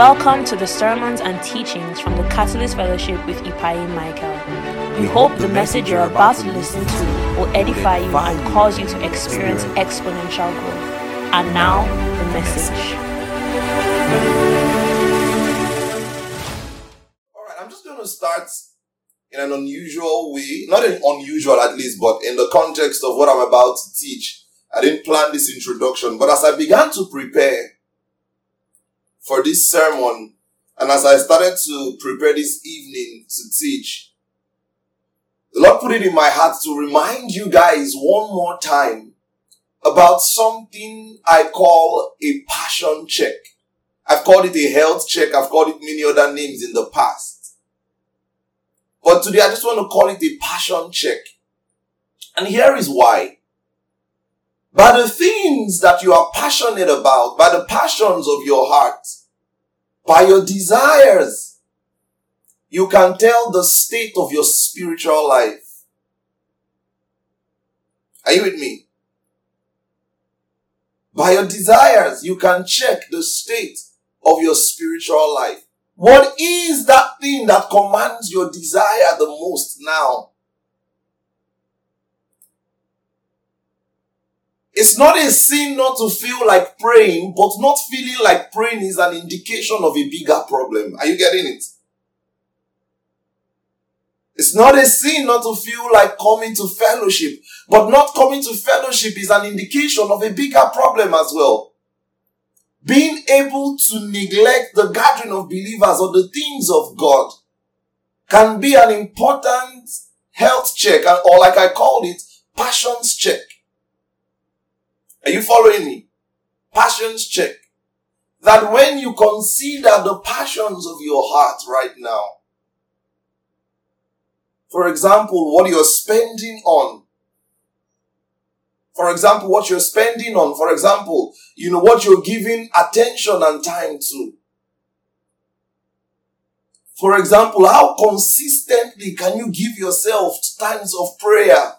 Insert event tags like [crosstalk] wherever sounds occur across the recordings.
Welcome to the sermons and teachings from the Catalyst Fellowship with Ipai Michael. We hope the message you're about to listen to will edify you and cause you to experience exponential growth. And now, the message. All right, I'm just going to start in an unusual way, not an unusual at least, but in the context of what I'm about to teach. I didn't plan this introduction, but as I began to prepare, for this sermon. And as I started to prepare this evening to teach, the Lord put it in my heart to remind you guys one more time about something I call a passion check. I've called it a health check. I've called it many other names in the past. But today I just want to call it a passion check. And here is why. By the things that you are passionate about, by the passions of your heart, by your desires, you can tell the state of your spiritual life. Are you with me? By your desires, you can check the state of your spiritual life. What is that thing that commands your desire the most now? It's not a sin not to feel like praying, but not feeling like praying is an indication of a bigger problem. Are you getting it? It's not a sin not to feel like coming to fellowship, but not coming to fellowship is an indication of a bigger problem as well. Being able to neglect the gathering of believers or the things of God can be an important health check, or like I called it, passions check. Are you following me? Passions check. That when you consider the passions of your heart right now, for example, what you're spending on, for example, what you're spending on, for example, you know, what you're giving attention and time to. For example, how consistently can you give yourself times of prayer?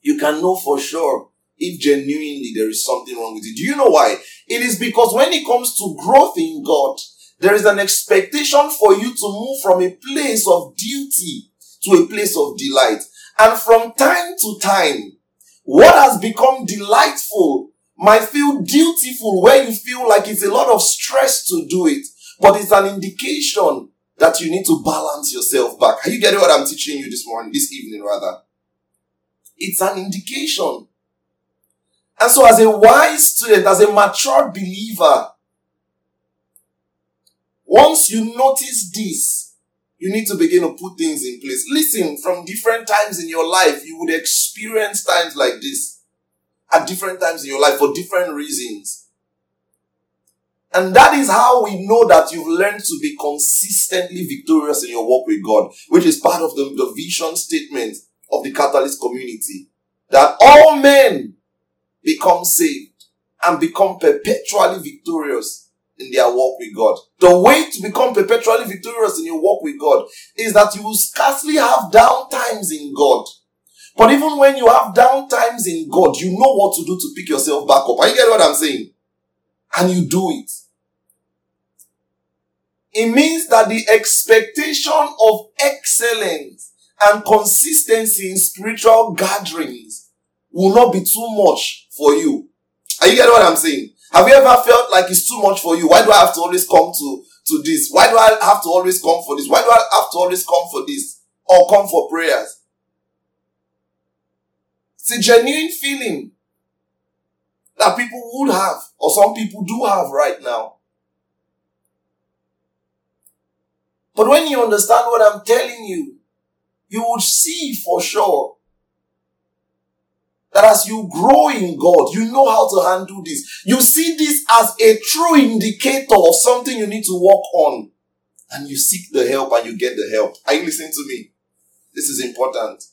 You can know for sure if genuinely there is something wrong with it. Do you know why? It is because when it comes to growth in God, there is an expectation for you to move from a place of duty to a place of delight. And from time to time, what has become delightful might feel dutiful where you feel like it's a lot of stress to do it, but it's an indication that you need to balance yourself back. Are you getting what I'm teaching you this morning, this evening rather? It's an indication and so as a wise student, as a mature believer, once you notice this, you need to begin to put things in place. Listen, from different times in your life, you would experience times like this at different times in your life for different reasons. And that is how we know that you've learned to be consistently victorious in your walk with God, which is part of the, the vision statement of the Catalyst community. That all men become saved and become perpetually victorious in their walk with God. The way to become perpetually victorious in your walk with God is that you will scarcely have down times in God. But even when you have down times in God, you know what to do to pick yourself back up. Are you getting what I'm saying? And you do it. It means that the expectation of excellence and consistency in spiritual gatherings will not be too much for you. Are you getting what I'm saying? Have you ever felt like it's too much for you? Why do I have to always come to, to this? Why do I have to always come for this? Why do I have to always come for this? Or come for prayers? It's a genuine feeling that people would have, or some people do have right now. But when you understand what I'm telling you, you would see for sure that as you grow in God, you know how to handle this. You see this as a true indicator of something you need to work on. And you seek the help and you get the help. Are you listening to me? This is important.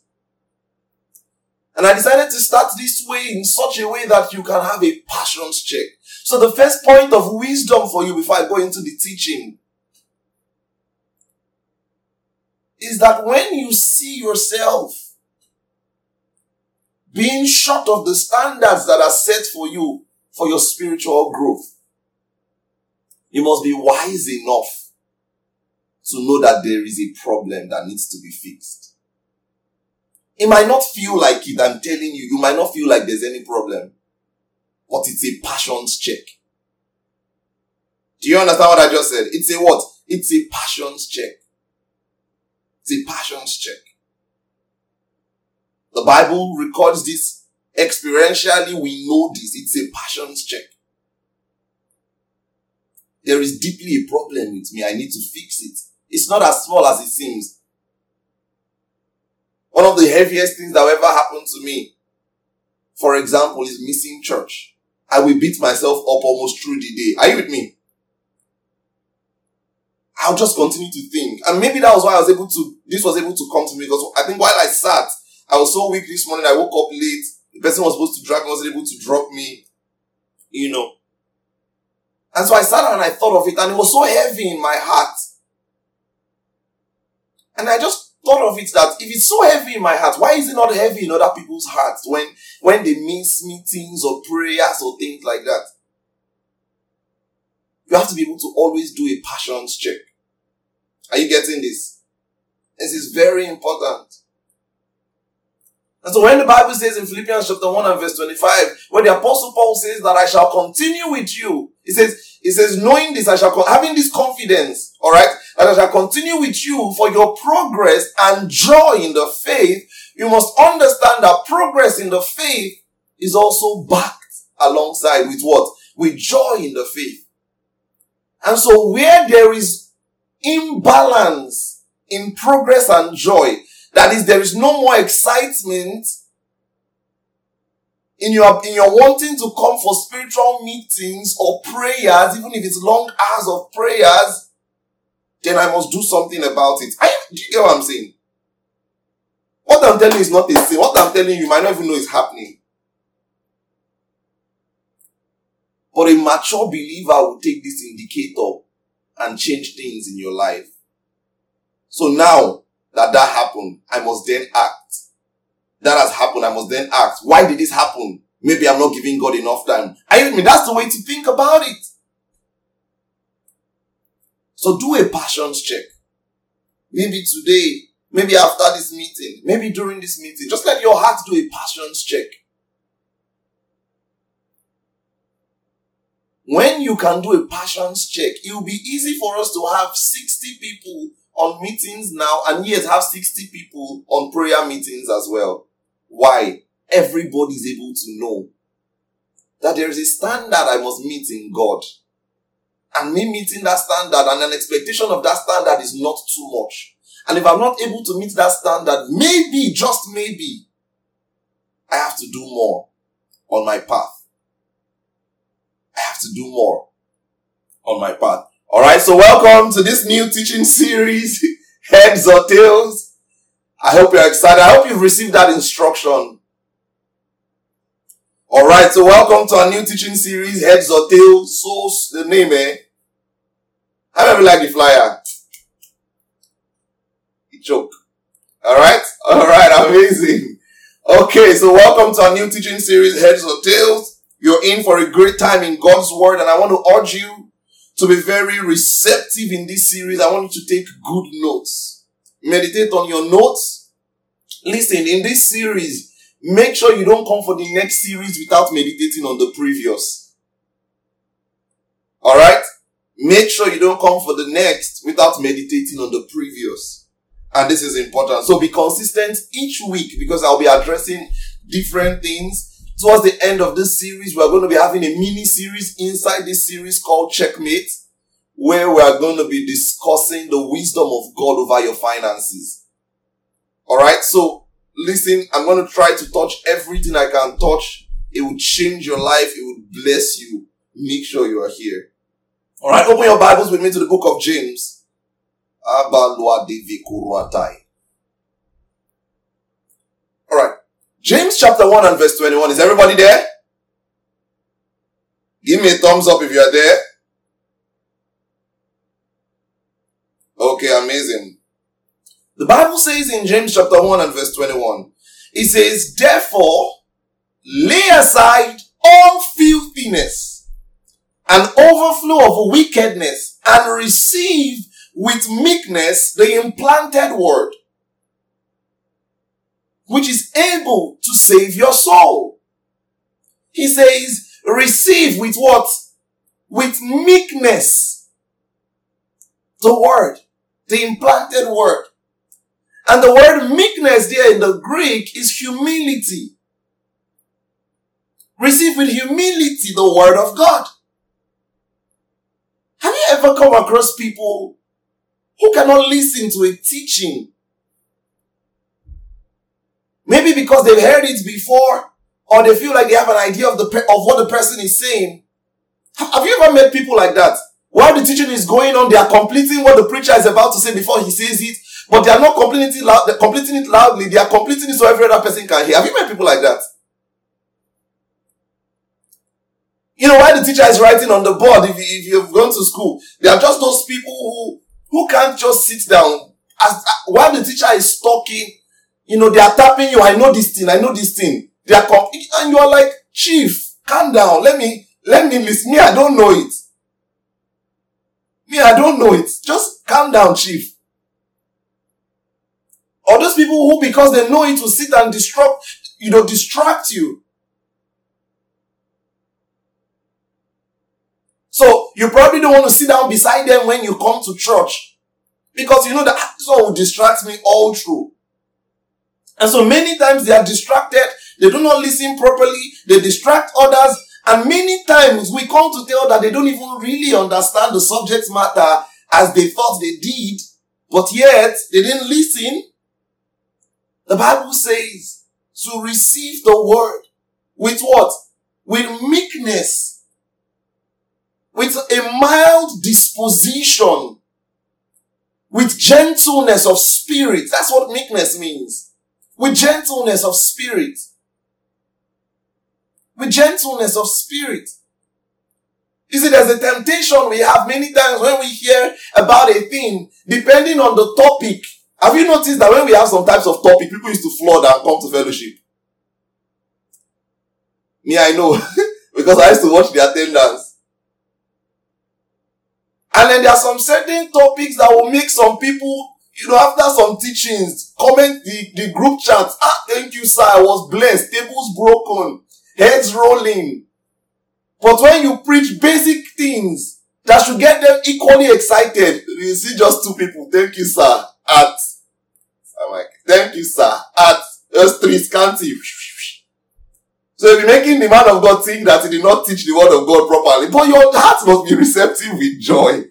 And I decided to start this way in such a way that you can have a passions check. So the first point of wisdom for you before I go into the teaching is that when you see yourself being short of the standards that are set for you for your spiritual growth. You must be wise enough to know that there is a problem that needs to be fixed. It might not feel like it, I'm telling you, you might not feel like there's any problem, but it's a passions check. Do you understand what I just said? It's a what? It's a passions check. It's a passions check. The Bible records this experientially. We know this. It's a passions check. There is deeply a problem with me. I need to fix it. It's not as small as it seems. One of the heaviest things that ever happened to me, for example, is missing church. I will beat myself up almost through the day. Are you with me? I'll just continue to think. And maybe that was why I was able to, this was able to come to me because I think while I sat, I was so weak this morning, I woke up late. The person was supposed to drag me, wasn't able to drop me, you know. And so I sat down and I thought of it and it was so heavy in my heart. And I just thought of it that if it's so heavy in my heart, why is it not heavy in other people's hearts when, when they miss meetings or prayers or things like that? You have to be able to always do a passions check. Are you getting this? This is very important. And so when the Bible says in Philippians chapter 1 and verse 25, where the apostle Paul says that I shall continue with you, he says, he says, knowing this, I shall, con- having this confidence, alright, that I shall continue with you for your progress and joy in the faith, you must understand that progress in the faith is also backed alongside with what? With joy in the faith. And so where there is imbalance in progress and joy, that is, there is no more excitement in your, in your wanting to come for spiritual meetings or prayers, even if it's long hours of prayers, then I must do something about it. I, do you get what I'm saying? What I'm telling you is not a sin. What I'm telling you, you might not even know is happening. But a mature believer will take this indicator and change things in your life. So now that that happened, I must then act. That has happened, I must then act. Why did this happen? Maybe I'm not giving God enough time. I mean, that's the way to think about it. So do a passions check. Maybe today, maybe after this meeting, maybe during this meeting, just let your heart do a passions check. When you can do a passions check, it will be easy for us to have 60 people on meetings now and yet have 60 people on prayer meetings as well. Why? Everybody is able to know that there is a standard I must meet in God. And me meeting that standard and an expectation of that standard is not too much. And if I'm not able to meet that standard, maybe, just maybe, I have to do more on my path. I have to do more on my path. All right. So welcome to this new teaching series, [laughs] heads or tails. I hope you're excited. I hope you've received that instruction. All right. So welcome to our new teaching series, heads or tails. So the name, eh? How many like the flyer? You joke. All right. All right. Amazing. Okay. So welcome to our new teaching series, heads or tails. You're in for a great time in God's word. And I want to urge you to be very receptive in this series. I want you to take good notes. Meditate on your notes. Listen, in this series, make sure you don't come for the next series without meditating on the previous. Alright? Make sure you don't come for the next without meditating on the previous. And this is important. So be consistent each week because I'll be addressing different things towards the end of this series, we're going to be having a mini series inside this series called Checkmate, where we are going to be discussing the wisdom of God over your finances. All right. So listen, I'm going to try to touch everything I can touch. It will change your life. It will bless you. Make sure you are here. All right. Open your Bibles with me to the book of James right. James chapter 1 and verse 21. Is everybody there? Give me a thumbs up if you are there. Okay, amazing. The Bible says in James chapter 1 and verse 21, it says, Therefore, lay aside all filthiness and overflow of wickedness and receive with meekness the implanted word, which is able to save your soul. He says, receive with what? With meekness. The word, the implanted word. And the word meekness there in the Greek is humility. Receive with humility the word of God. Have you ever come across people who cannot listen to a teaching? Maybe because they've heard it before or they feel like they have an idea of the of what the person is saying. Have you ever met people like that? While the teaching is going on, they are completing what the preacher is about to say before he says it, but they are not completing it, loud, completing it loudly. They are completing it so every other person can hear. Have you met people like that? You know, while the teacher is writing on the board, if, if you've gone to school, there are just those people who, who can't just sit down. As, uh, while the teacher is talking, you know, they are tapping you. I know this thing. I know this thing. They are, comp- and you are like, chief, calm down. Let me, let me listen. Me, I don't know it. Me, I don't know it. Just calm down, chief. Or those people who, because they know it, will sit and disrupt, you know, distract you. So you probably don't want to sit down beside them when you come to church. Because you know that ah, this one will distract me all through. And so many times they are distracted. They do not listen properly. They distract others. And many times we come to tell that they don't even really understand the subject matter as they thought they did. But yet they didn't listen. The Bible says to receive the word with what? With meekness with a mild disposition, with gentleness of spirit. That's what meekness means. With gentleness of spirit. With gentleness of spirit. You see, there's a temptation we have many times when we hear about a thing, depending on the topic. Have you noticed that when we have some types of topic, people used to flood and come to fellowship? Me, I know, [laughs] because I used to watch the attendance. And then there are some certain topics that will make some people, you know, after some teachings, comment the, the group chat. Ah, thank you, sir. I was blessed. Tables broken. Heads rolling. But when you preach basic things that should get them equally excited, you see just two people. Thank you, sir. At. I'm like, thank you, sir. At. Just three scanty. So you're making the man of God think that he did not teach the word of God properly, but your heart must be receptive with joy.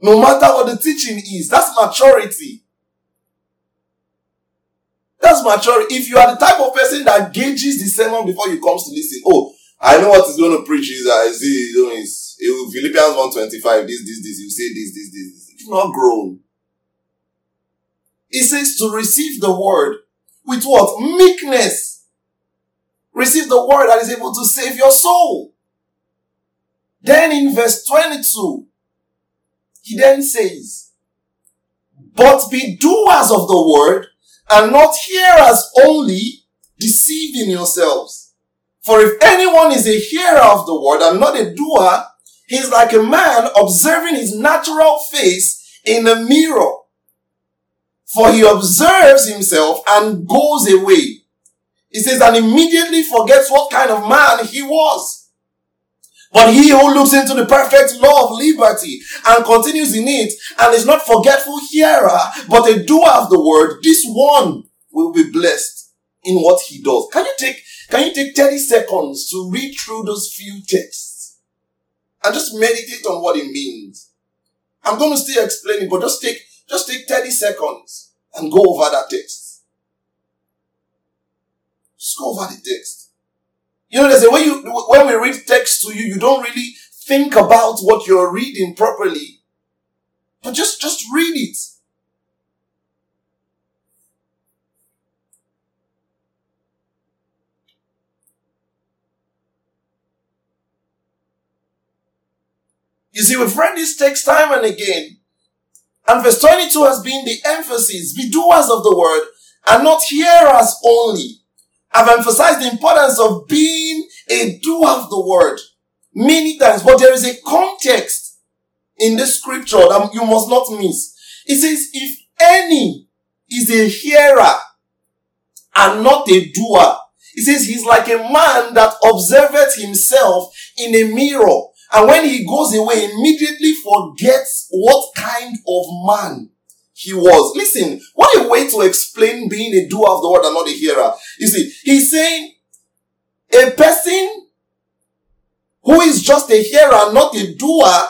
No matter what the teaching is, that's maturity. That's maturity. If you are the type of person that gauges the sermon before you comes to listen, oh, I know what he's going to preach is, uh, I see, know, it's, it, Philippians 125, this, this, this, you say this, this, this. You've not grown. It says to receive the word with what? Meekness receive the word that is able to save your soul. Then in verse 22, he then says, but be doers of the word and not hearers only, deceiving yourselves. For if anyone is a hearer of the word and not a doer, he is like a man observing his natural face in a mirror. For he observes himself and goes away he says, and immediately forgets what kind of man he was. But he who looks into the perfect law of liberty and continues in it and is not forgetful hearer, but a doer of the word, this one will be blessed in what he does. Can you take, can you take 30 seconds to read through those few texts and just meditate on what it means? I'm going to still explain it, but just take, just take 30 seconds and go over that text. Just go over the text. You know, they say way you, when we read text to you, you don't really think about what you're reading properly. But just, just read it. You see, we've read this text time and again. And verse 22 has been the emphasis. Be doers of the word and not hearers only I've emphasized the importance of being a doer of the word, many times, but there is a context in the scripture that you must not miss. It says, if any is a hearer and not a doer, it says he's like a man that observeth himself in a mirror. And when he goes away, immediately forgets what kind of man he was. Listen, what a way to explain being a doer of the word and not a hearer. You see, he's saying a person who is just a hearer, not a doer,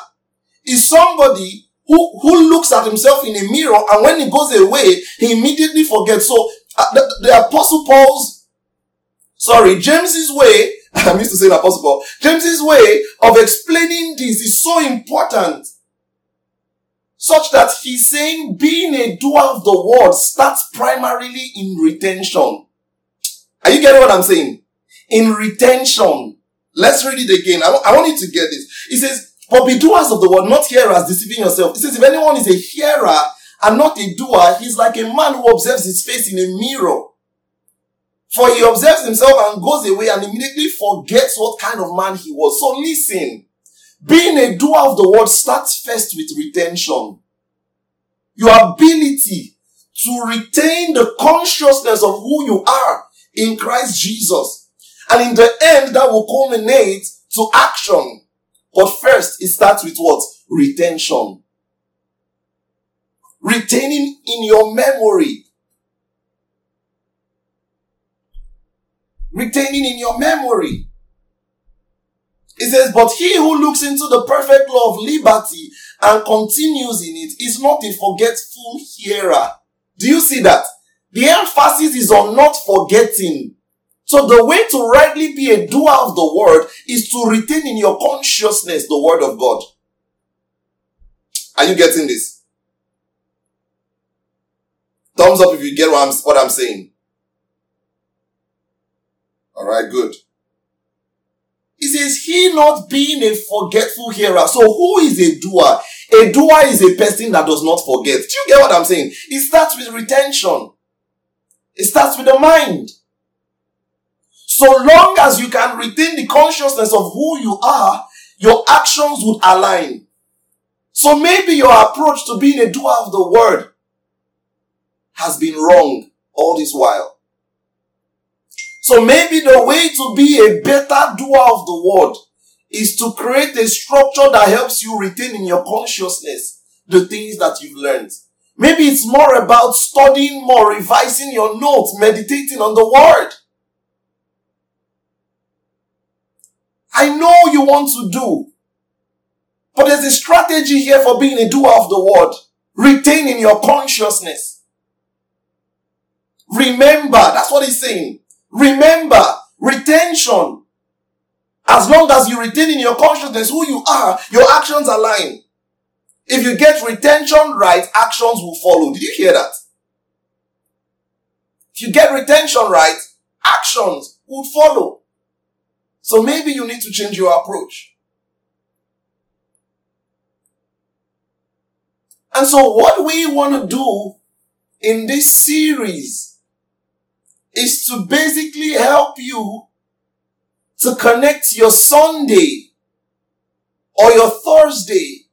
is somebody who, who looks at himself in a mirror and when he goes away, he immediately forgets. So uh, the, the apostle Paul's, sorry, James's way, [laughs] I'm used to saying apostle Paul, James's way of explaining this is so important such that he's saying being a doer of the word starts primarily in retention. Are you getting what I'm saying? In retention. Let's read it again. I, w- I want you to get this. It says, but be doers of the word, not hearers, deceiving yourself. It says, if anyone is a hearer and not a doer, he's like a man who observes his face in a mirror. For he observes himself and goes away and immediately forgets what kind of man he was. So listen, being a doer of the word starts first with retention. Your ability to retain the consciousness of who you are in Christ Jesus. And in the end, that will culminate to action. But first, it starts with what? Retention. Retaining in your memory. Retaining in your memory. It says, but he who looks into the perfect law of liberty and continues in it is not a forgetful hearer. Do you see that? The emphasis is on not forgetting. So the way to rightly be a doer of the word is to retain in your consciousness the word of God. Are you getting this? Thumbs up if you get what I'm, what I'm saying. Alright, good. He says, he not being a forgetful hearer. So who is a doer? A doer is a person that does not forget. Do you get what I'm saying? It starts with retention. It starts with the mind. So long as you can retain the consciousness of who you are, your actions would align. So maybe your approach to being a doer of the word has been wrong all this while. So maybe the way to be a better doer of the word is to create a structure that helps you retain in your consciousness the things that you've learned. Maybe it's more about studying more, revising your notes, meditating on the word. I know you want to do, but there's a strategy here for being a doer of the word. Retaining your consciousness. Remember, that's what he's saying. Remember, retention. As long as you retain in your consciousness who you are, your actions align. If you get retention right, actions will follow. Did you hear that? If you get retention right, actions will follow. So maybe you need to change your approach. And so what we want to do in this series is to basically help you to connect your Sunday or your Thursday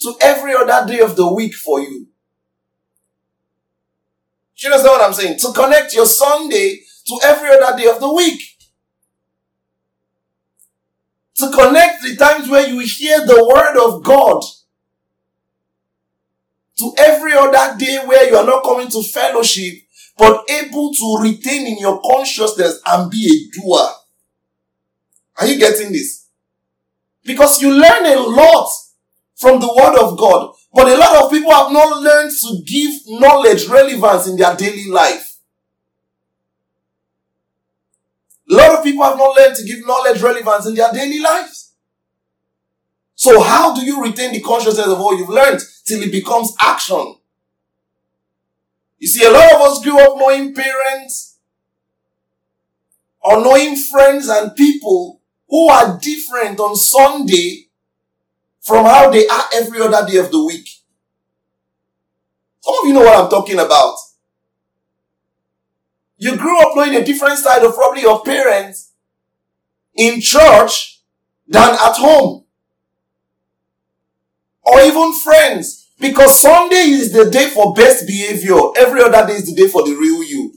to every other day of the week for you. Do you understand what I'm saying? To connect your Sunday to every other day of the week. To connect the times where you hear the word of God to every other day where you are not coming to fellowship but able to retain in your consciousness and be a doer. Are you getting this? Because you learn a lot from the word of God, but a lot of people have not learned to give knowledge relevance in their daily life. A lot of people have not learned to give knowledge relevance in their daily lives. So how do you retain the consciousness of what you've learned till it becomes action? You see, a lot of us grew up knowing parents or knowing friends and people who are different on Sunday from how they are every other day of the week. Some of you know what I'm talking about. You grew up knowing a different side of probably your parents in church, than at home. Or even friends. Because Sunday is the day for best behavior. Every other day is the day for the real you.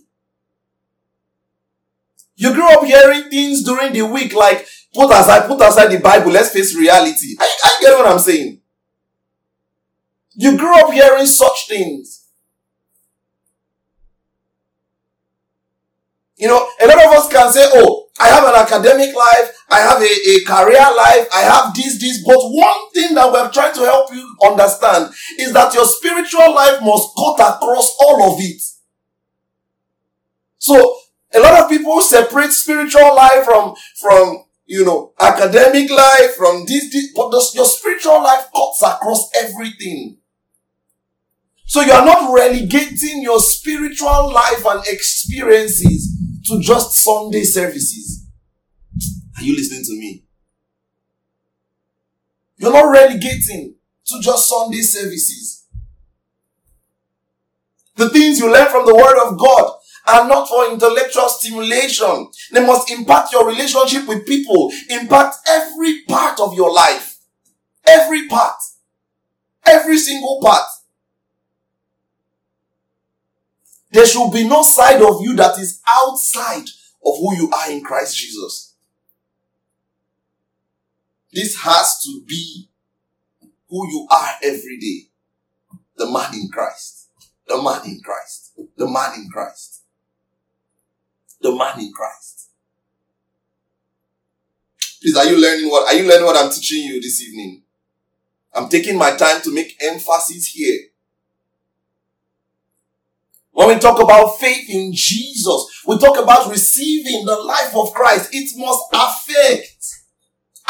You grew up hearing things during the week like, put aside, put aside the Bible, let's face reality. I, I get what I'm saying. You grew up hearing such things. You know, a lot of us can say, oh, I have an academic life, I have a, a career life, I have this, this, but one thing that we're trying to help you understand is that your spiritual life must cut across all of it. So, a lot of people separate spiritual life from, from, you know, academic life, from this, this, but the, your spiritual life cuts across everything. So you are not relegating your spiritual life and experiences to just Sunday services. Are you listening to me? You're not relegating to just Sunday services. The things you learn from the Word of God are not for intellectual stimulation. They must impact your relationship with people, impact every part of your life. Every part. Every single part. There should be no side of you that is outside of who you are in Christ Jesus. This has to be who you are every day. The man in Christ. The man in Christ. The man in Christ. The man in Christ. Please, are you learning what, are you learning what I'm teaching you this evening? I'm taking my time to make emphasis here when we talk about faith in Jesus, we talk about receiving the life of Christ. It must affect,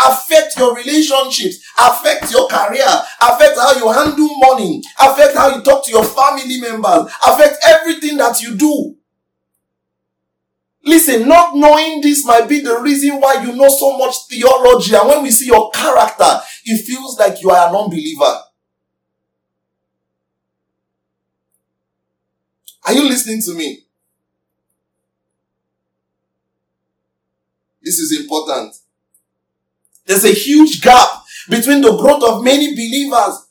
affect your relationships, affect your career, affect how you handle money, affect how you talk to your family members, affect everything that you do. Listen, not knowing this might be the reason why you know so much theology. And when we see your character, it feels like you are an unbeliever. Are you listening to me? This is important. There's a huge gap between the growth of many believers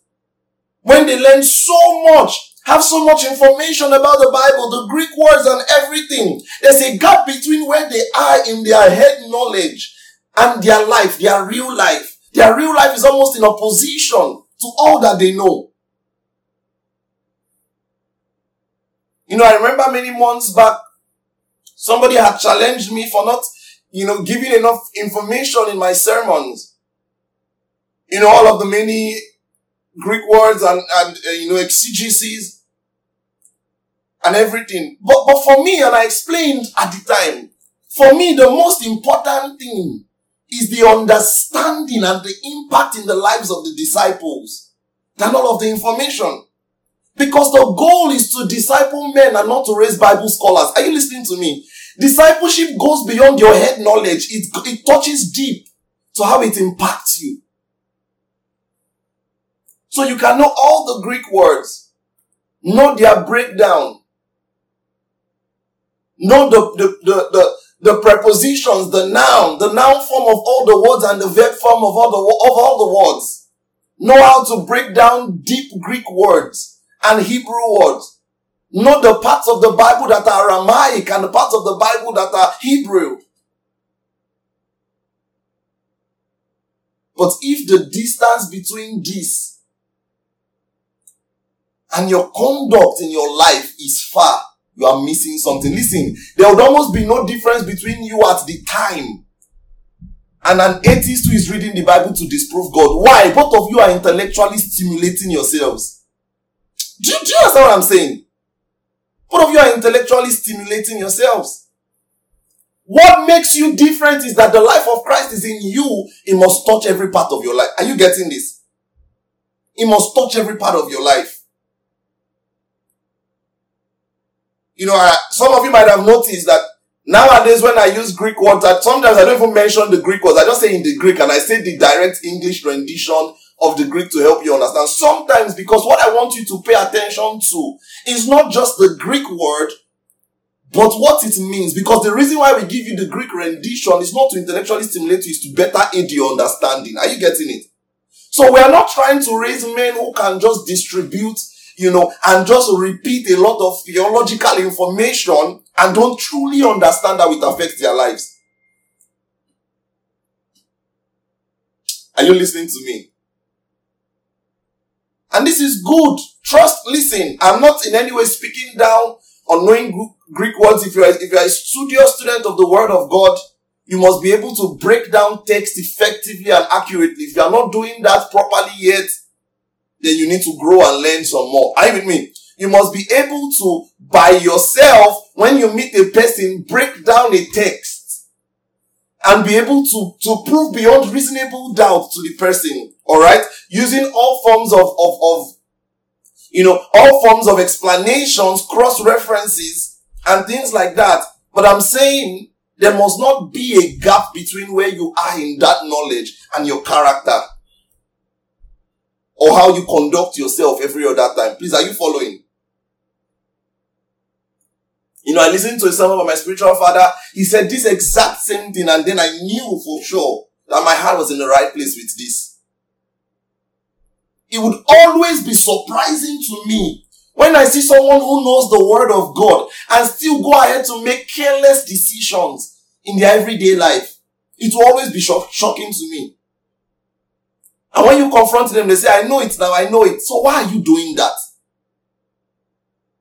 when they learn so much, have so much information about the Bible, the Greek words and everything. There's a gap between where they are in their head knowledge and their life, their real life. Their real life is almost in opposition to all that they know. You know, I remember many months back, somebody had challenged me for not, you know, giving enough information in my sermons. You know, all of the many Greek words and, and uh, you know, exegeses and everything. But, but for me, and I explained at the time, for me, the most important thing is the understanding and the impact in the lives of the disciples than all of the information. Because the goal is to disciple men and not to raise Bible scholars. Are you listening to me? Discipleship goes beyond your head knowledge. It, it touches deep to how it impacts you. So you can know all the Greek words, know their breakdown, know the, the, the, the, the prepositions, the noun, the noun form of all the words and the verb form of all the, of all the words. Know how to break down deep Greek words and Hebrew words. Not the parts of the Bible that are Aramaic and the parts of the Bible that are Hebrew. But if the distance between this and your conduct in your life is far, you are missing something. Listen, there would almost be no difference between you at the time and an atheist who is reading the Bible to disprove God. Why? Both of you are intellectually stimulating yourselves. Do, do you understand what I'm saying? Both of you are intellectually stimulating yourselves. What makes you different is that the life of Christ is in you. It must touch every part of your life. Are you getting this? It must touch every part of your life. You know, I, some of you might have noticed that nowadays when I use Greek words, that sometimes I don't even mention the Greek words. I just say in the Greek and I say the direct English rendition of the Greek to help you understand. Sometimes, because what I want you to pay attention to is not just the Greek word, but what it means. Because the reason why we give you the Greek rendition is not to intellectually stimulate you, is to better aid your understanding. Are you getting it? So we are not trying to raise men who can just distribute, you know, and just repeat a lot of theological information and don't truly understand how it affects their lives. Are you listening to me? And this is good. Trust, listen. I'm not in any way speaking down on knowing Greek words. If you're, if you're a studio student of the word of God, you must be able to break down text effectively and accurately. If you are not doing that properly yet, then you need to grow and learn some more. Are you with me? You must be able to, by yourself, when you meet a person, break down a text and be able to, to prove beyond reasonable doubt to the person. All right. Using all forms of, of, of, you know, all forms of explanations, cross references and things like that. But I'm saying there must not be a gap between where you are in that knowledge and your character or how you conduct yourself every other time. Please, are you following? You know, I listened to a sermon by my spiritual father. He said this exact same thing, and then I knew for sure that my heart was in the right place with this. It would always be surprising to me when I see someone who knows the word of God and still go ahead to make careless decisions in their everyday life. It will always be shock- shocking to me. And when you confront them, they say, I know it now, I know it. So why are you doing that?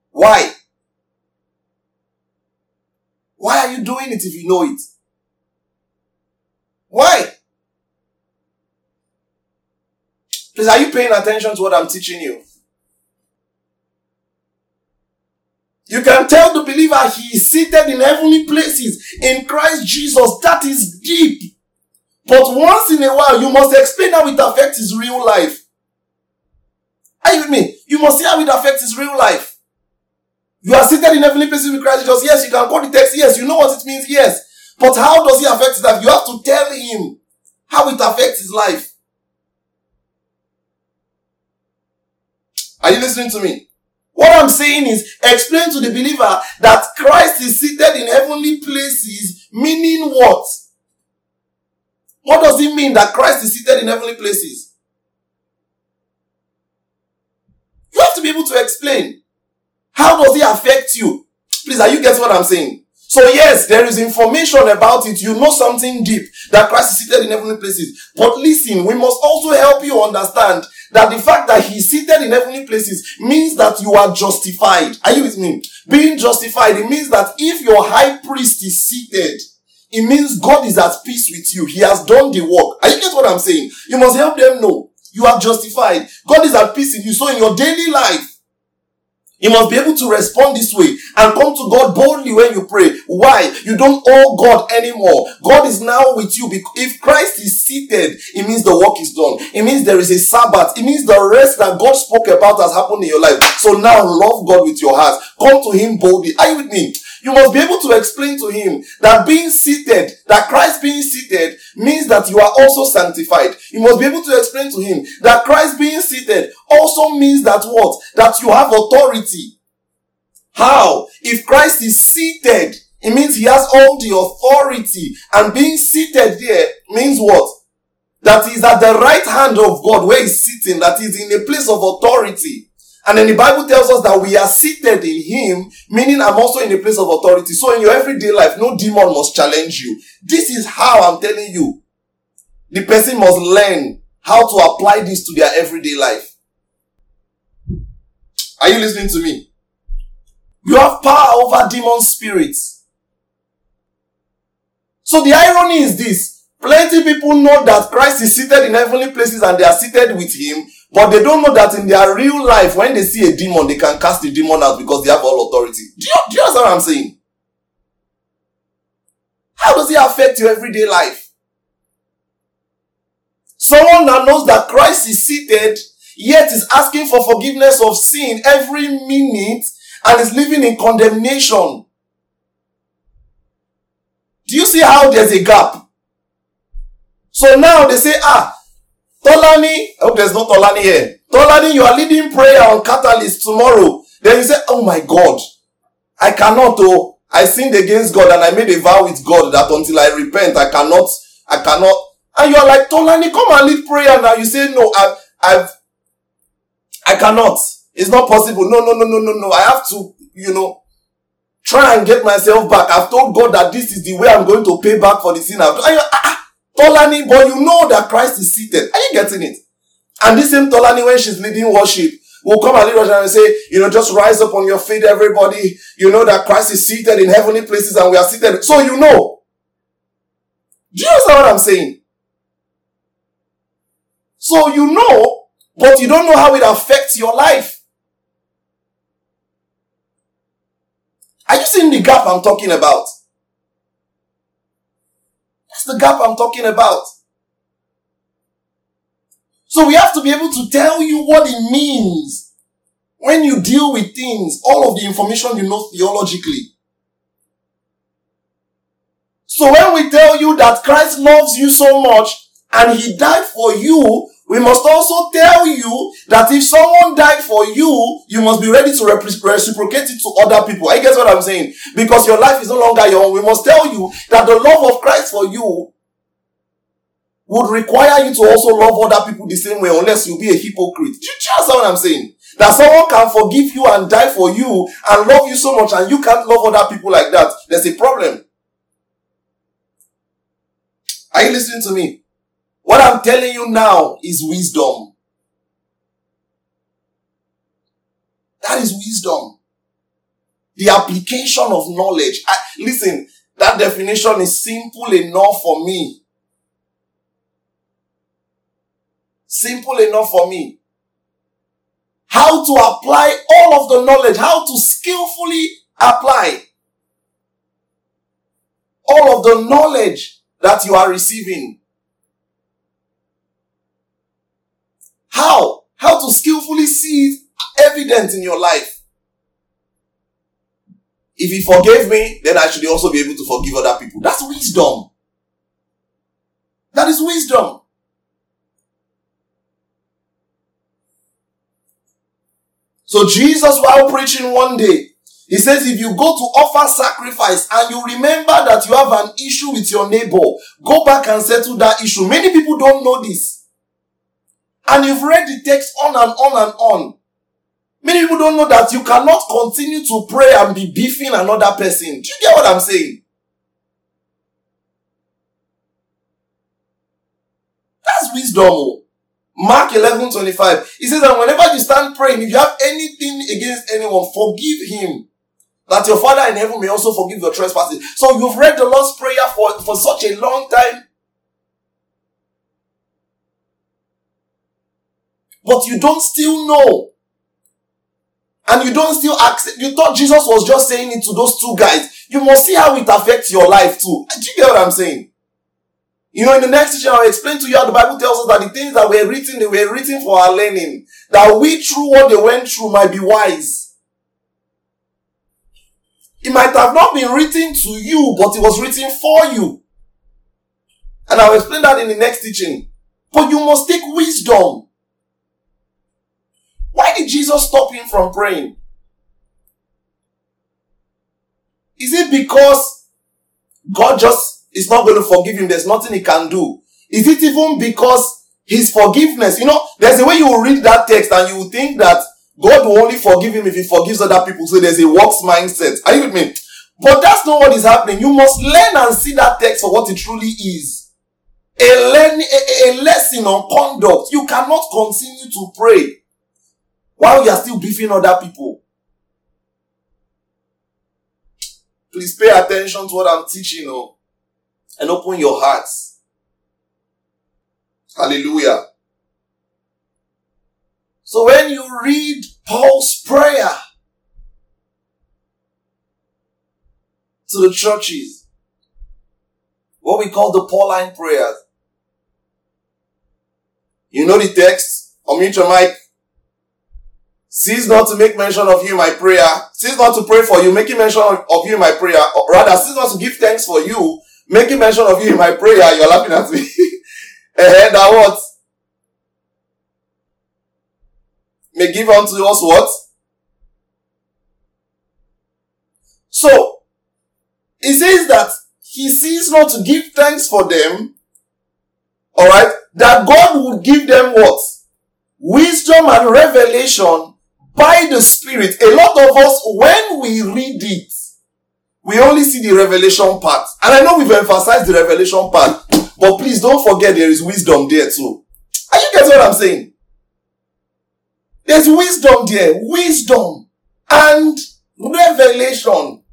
Why? Why are you doing it if you know it? Why? Please, are you paying attention to what I'm teaching you? You can tell the believer he is seated in heavenly places in Christ Jesus. That is deep. But once in a while, you must explain how it affects his real life. Are you with me? You must see how it affects his real life. You are seated in heavenly places with Christ Jesus. Yes, you can quote the text. Yes, you know what it means. Yes. But how does it affect life? You have to tell him how it affects his life. Are you listening to me? What I'm saying is explain to the believer that Christ is seated in heavenly places, meaning what? What does it mean that Christ is seated in heavenly places? You have to be able to explain. How does it affect you? Please, are you getting what I'm saying? So yes, there is information about it. You know something deep that Christ is seated in heavenly places. But listen, we must also help you understand that the fact that he's seated in heavenly places means that you are justified. Are you with me? Being justified, it means that if your high priest is seated, it means God is at peace with you. He has done the work. Are you get what I'm saying? You must help them know you are justified. God is at peace with you. So in your daily life, you must be able to respond this way and come to God boldly when you pray. Why? You don't owe God anymore. God is now with you. If Christ is seated, it means the work is done. It means there is a Sabbath. It means the rest that God spoke about has happened in your life. So now love God with your heart. Come to Him boldly. Are you with me? You must be able to explain to him that being seated, that Christ being seated means that you are also sanctified. You must be able to explain to him that Christ being seated also means that what? That you have authority. How? If Christ is seated, it means he has all the authority. And being seated there means what? That is at the right hand of God where he's sitting, that is in a place of authority. And then the Bible tells us that we are seated in Him, meaning I'm also in a place of authority. So in your everyday life, no demon must challenge you. This is how I'm telling you. The person must learn how to apply this to their everyday life. Are you listening to me? You have power over demon spirits. So the irony is this. Plenty people know that Christ is seated in heavenly places and they are seated with Him, but they don't know that in their real life, when they see a demon, they can cast the demon out because they have all authority. Do you, do you understand what I'm saying? How does it affect your everyday life? Someone that knows that Christ is seated, yet is asking for forgiveness of sin every minute and is living in condemnation. Do you see how there's a gap? So now they say, ah, Tolani, I hope there's no Tolani here. Tolani, you are leading prayer on Catalyst tomorrow. Then you say, oh my God, I cannot, oh, I sinned against God and I made a vow with God that until I repent, I cannot, I cannot. And you are like, Tolani, come and lead prayer now. You say, no, I've, I've, I cannot. It's not possible. No, no, no, no, no, no. I have to, you know, try and get myself back. I've told God that this is the way I'm going to pay back for the sin I've done. Tolani, but you know that Christ is seated. Are you getting it? And this same Tolani, when she's leading worship, will come and lead us and say, you know, just rise up on your feet, everybody. You know that Christ is seated in heavenly places and we are seated. So you know. Do you understand what I'm saying? So you know, but you don't know how it affects your life. Are you seeing the gap I'm talking about? That's the gap I'm talking about. So we have to be able to tell you what it means when you deal with things, all of the information you know theologically. So when we tell you that Christ loves you so much and he died for you, we must also tell you that if someone died for you, you must be ready to reciprocate it to other people. I guess what I'm saying? Because your life is no longer your own. We must tell you that the love of Christ for you would require you to also love other people the same way unless you be a hypocrite. Do you understand what I'm saying? That someone can forgive you and die for you and love you so much and you can't love other people like that. There's a problem. Are you listening to me? What I'm telling you now is wisdom. That is wisdom. The application of knowledge. I, listen, that definition is simple enough for me. Simple enough for me. How to apply all of the knowledge, how to skillfully apply all of the knowledge that you are receiving. How? How to skillfully see it evident in your life. If he forgave me, then I should also be able to forgive other people. That's wisdom. That is wisdom. So Jesus, while preaching one day, he says, if you go to offer sacrifice and you remember that you have an issue with your neighbor, go back and settle that issue. Many people don't know this. And you've read the text on and on and on. Many people don't know that you cannot continue to pray and be beefing another person. Do you get what I'm saying? That's wisdom. Oh. Mark 11 25. He says that whenever you stand praying, if you have anything against anyone, forgive him. That your Father in heaven may also forgive your trespasses. So you've read the Lord's Prayer for, for such a long time. But you don't still know. And you don't still accept. You thought Jesus was just saying it to those two guys. You must see how it affects your life too. Do you get what I'm saying? You know, in the next teaching, I'll explain to you how the Bible tells us that the things that were written, they were written for our learning. That we, through what they went through, might be wise. It might have not been written to you, but it was written for you. And I'll explain that in the next teaching. But you must take wisdom. Why did Jesus stop him from praying? Is it because God just is not going to forgive him. There's nothing he can do. Is it even because his forgiveness? You know, there's a way you will read that text and you will think that God will only forgive him if he forgives other people. So there's a works mindset. Are you with me? But that's not what is happening. You must learn and see that text for what it truly is. A, learn, a, a lesson on conduct. You cannot continue to pray while you are still beefing other people. Please pay attention to what I'm teaching. Oh and open your hearts. Hallelujah. So when you read Paul's prayer to the churches, what we call the Pauline prayers, you know the text, unmute your mic. Cease not to make mention of you in my prayer. Cease not to pray for you, making mention of you in my prayer. Or rather, cease not to give thanks for you, making mention of you in my prayer, you're laughing at me. and [laughs] eh, that what? May give unto us what? So, He says that he sees not to give thanks for them. Alright? That God would give them what? Wisdom and revelation by the Spirit. A lot of us, when we read it, we only see the revelation part. And I know we've emphasized the revelation part, but please don't forget there is wisdom there too. Are you getting what I'm saying? There's wisdom there. Wisdom and revelation.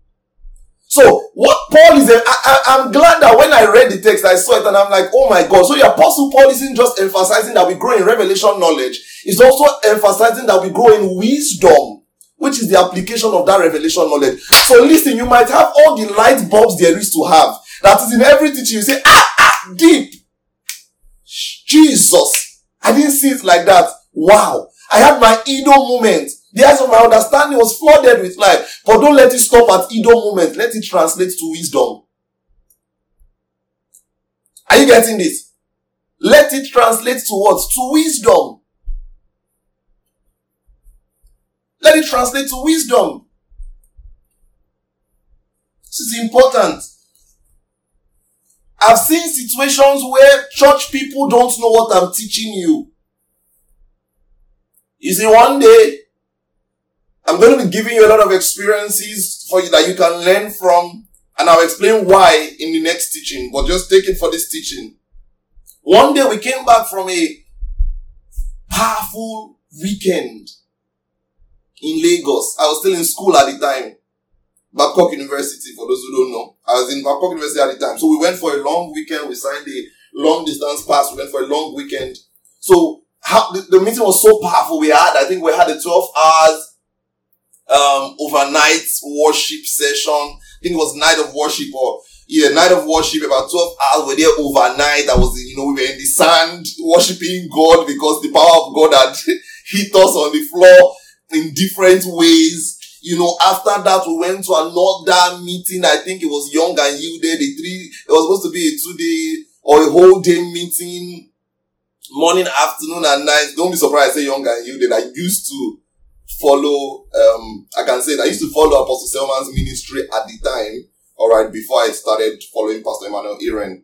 So what Paul is, I, am glad that when I read the text, I saw it and I'm like, oh my God. So the apostle Paul isn't just emphasizing that we grow in revelation knowledge. He's also emphasizing that we grow in wisdom, which is the application of that revelation knowledge. So listen, you might have all the light bulbs there is to have. That is in every teaching. You say, ah, ah, deep. Jesus. I didn't see it like that. Wow. I had my Edo moment. The eyes of my understanding was flooded with light. But don't let it stop at Edo moment. Let it translate to wisdom. Are you getting this? Let it translate to what? To wisdom. Let it translate to wisdom. This is important. I've seen situations where church people don't know what I'm teaching you. You see, one day, I'm going to be giving you a lot of experiences for you that you can learn from, and I'll explain why in the next teaching, but just take it for this teaching. One day we came back from a powerful weekend in Lagos. I was still in school at the time. Babcock University, for those who don't know. I was in Babcock University at the time. So we went for a long weekend. We signed a long distance pass. We went for a long weekend. So how, the, the meeting was so powerful. We had, I think we had a 12 hours um, overnight worship session. I think it was night of worship or yeah, night of worship, about 12 hours. We're there overnight. I was, you know, we were in the sand worshiping God because the power of God had [laughs] hit us on the floor in different ways. You know, after that, we went to another meeting. I think it was Young and Yielded. The three, it was supposed to be a two day or a whole day meeting, morning, afternoon, and night. Don't be surprised I say Young and Yielded. I used to follow, um, I can say that I used to follow Apostle Selman's ministry at the time, alright, before I started following Pastor Emmanuel Iren.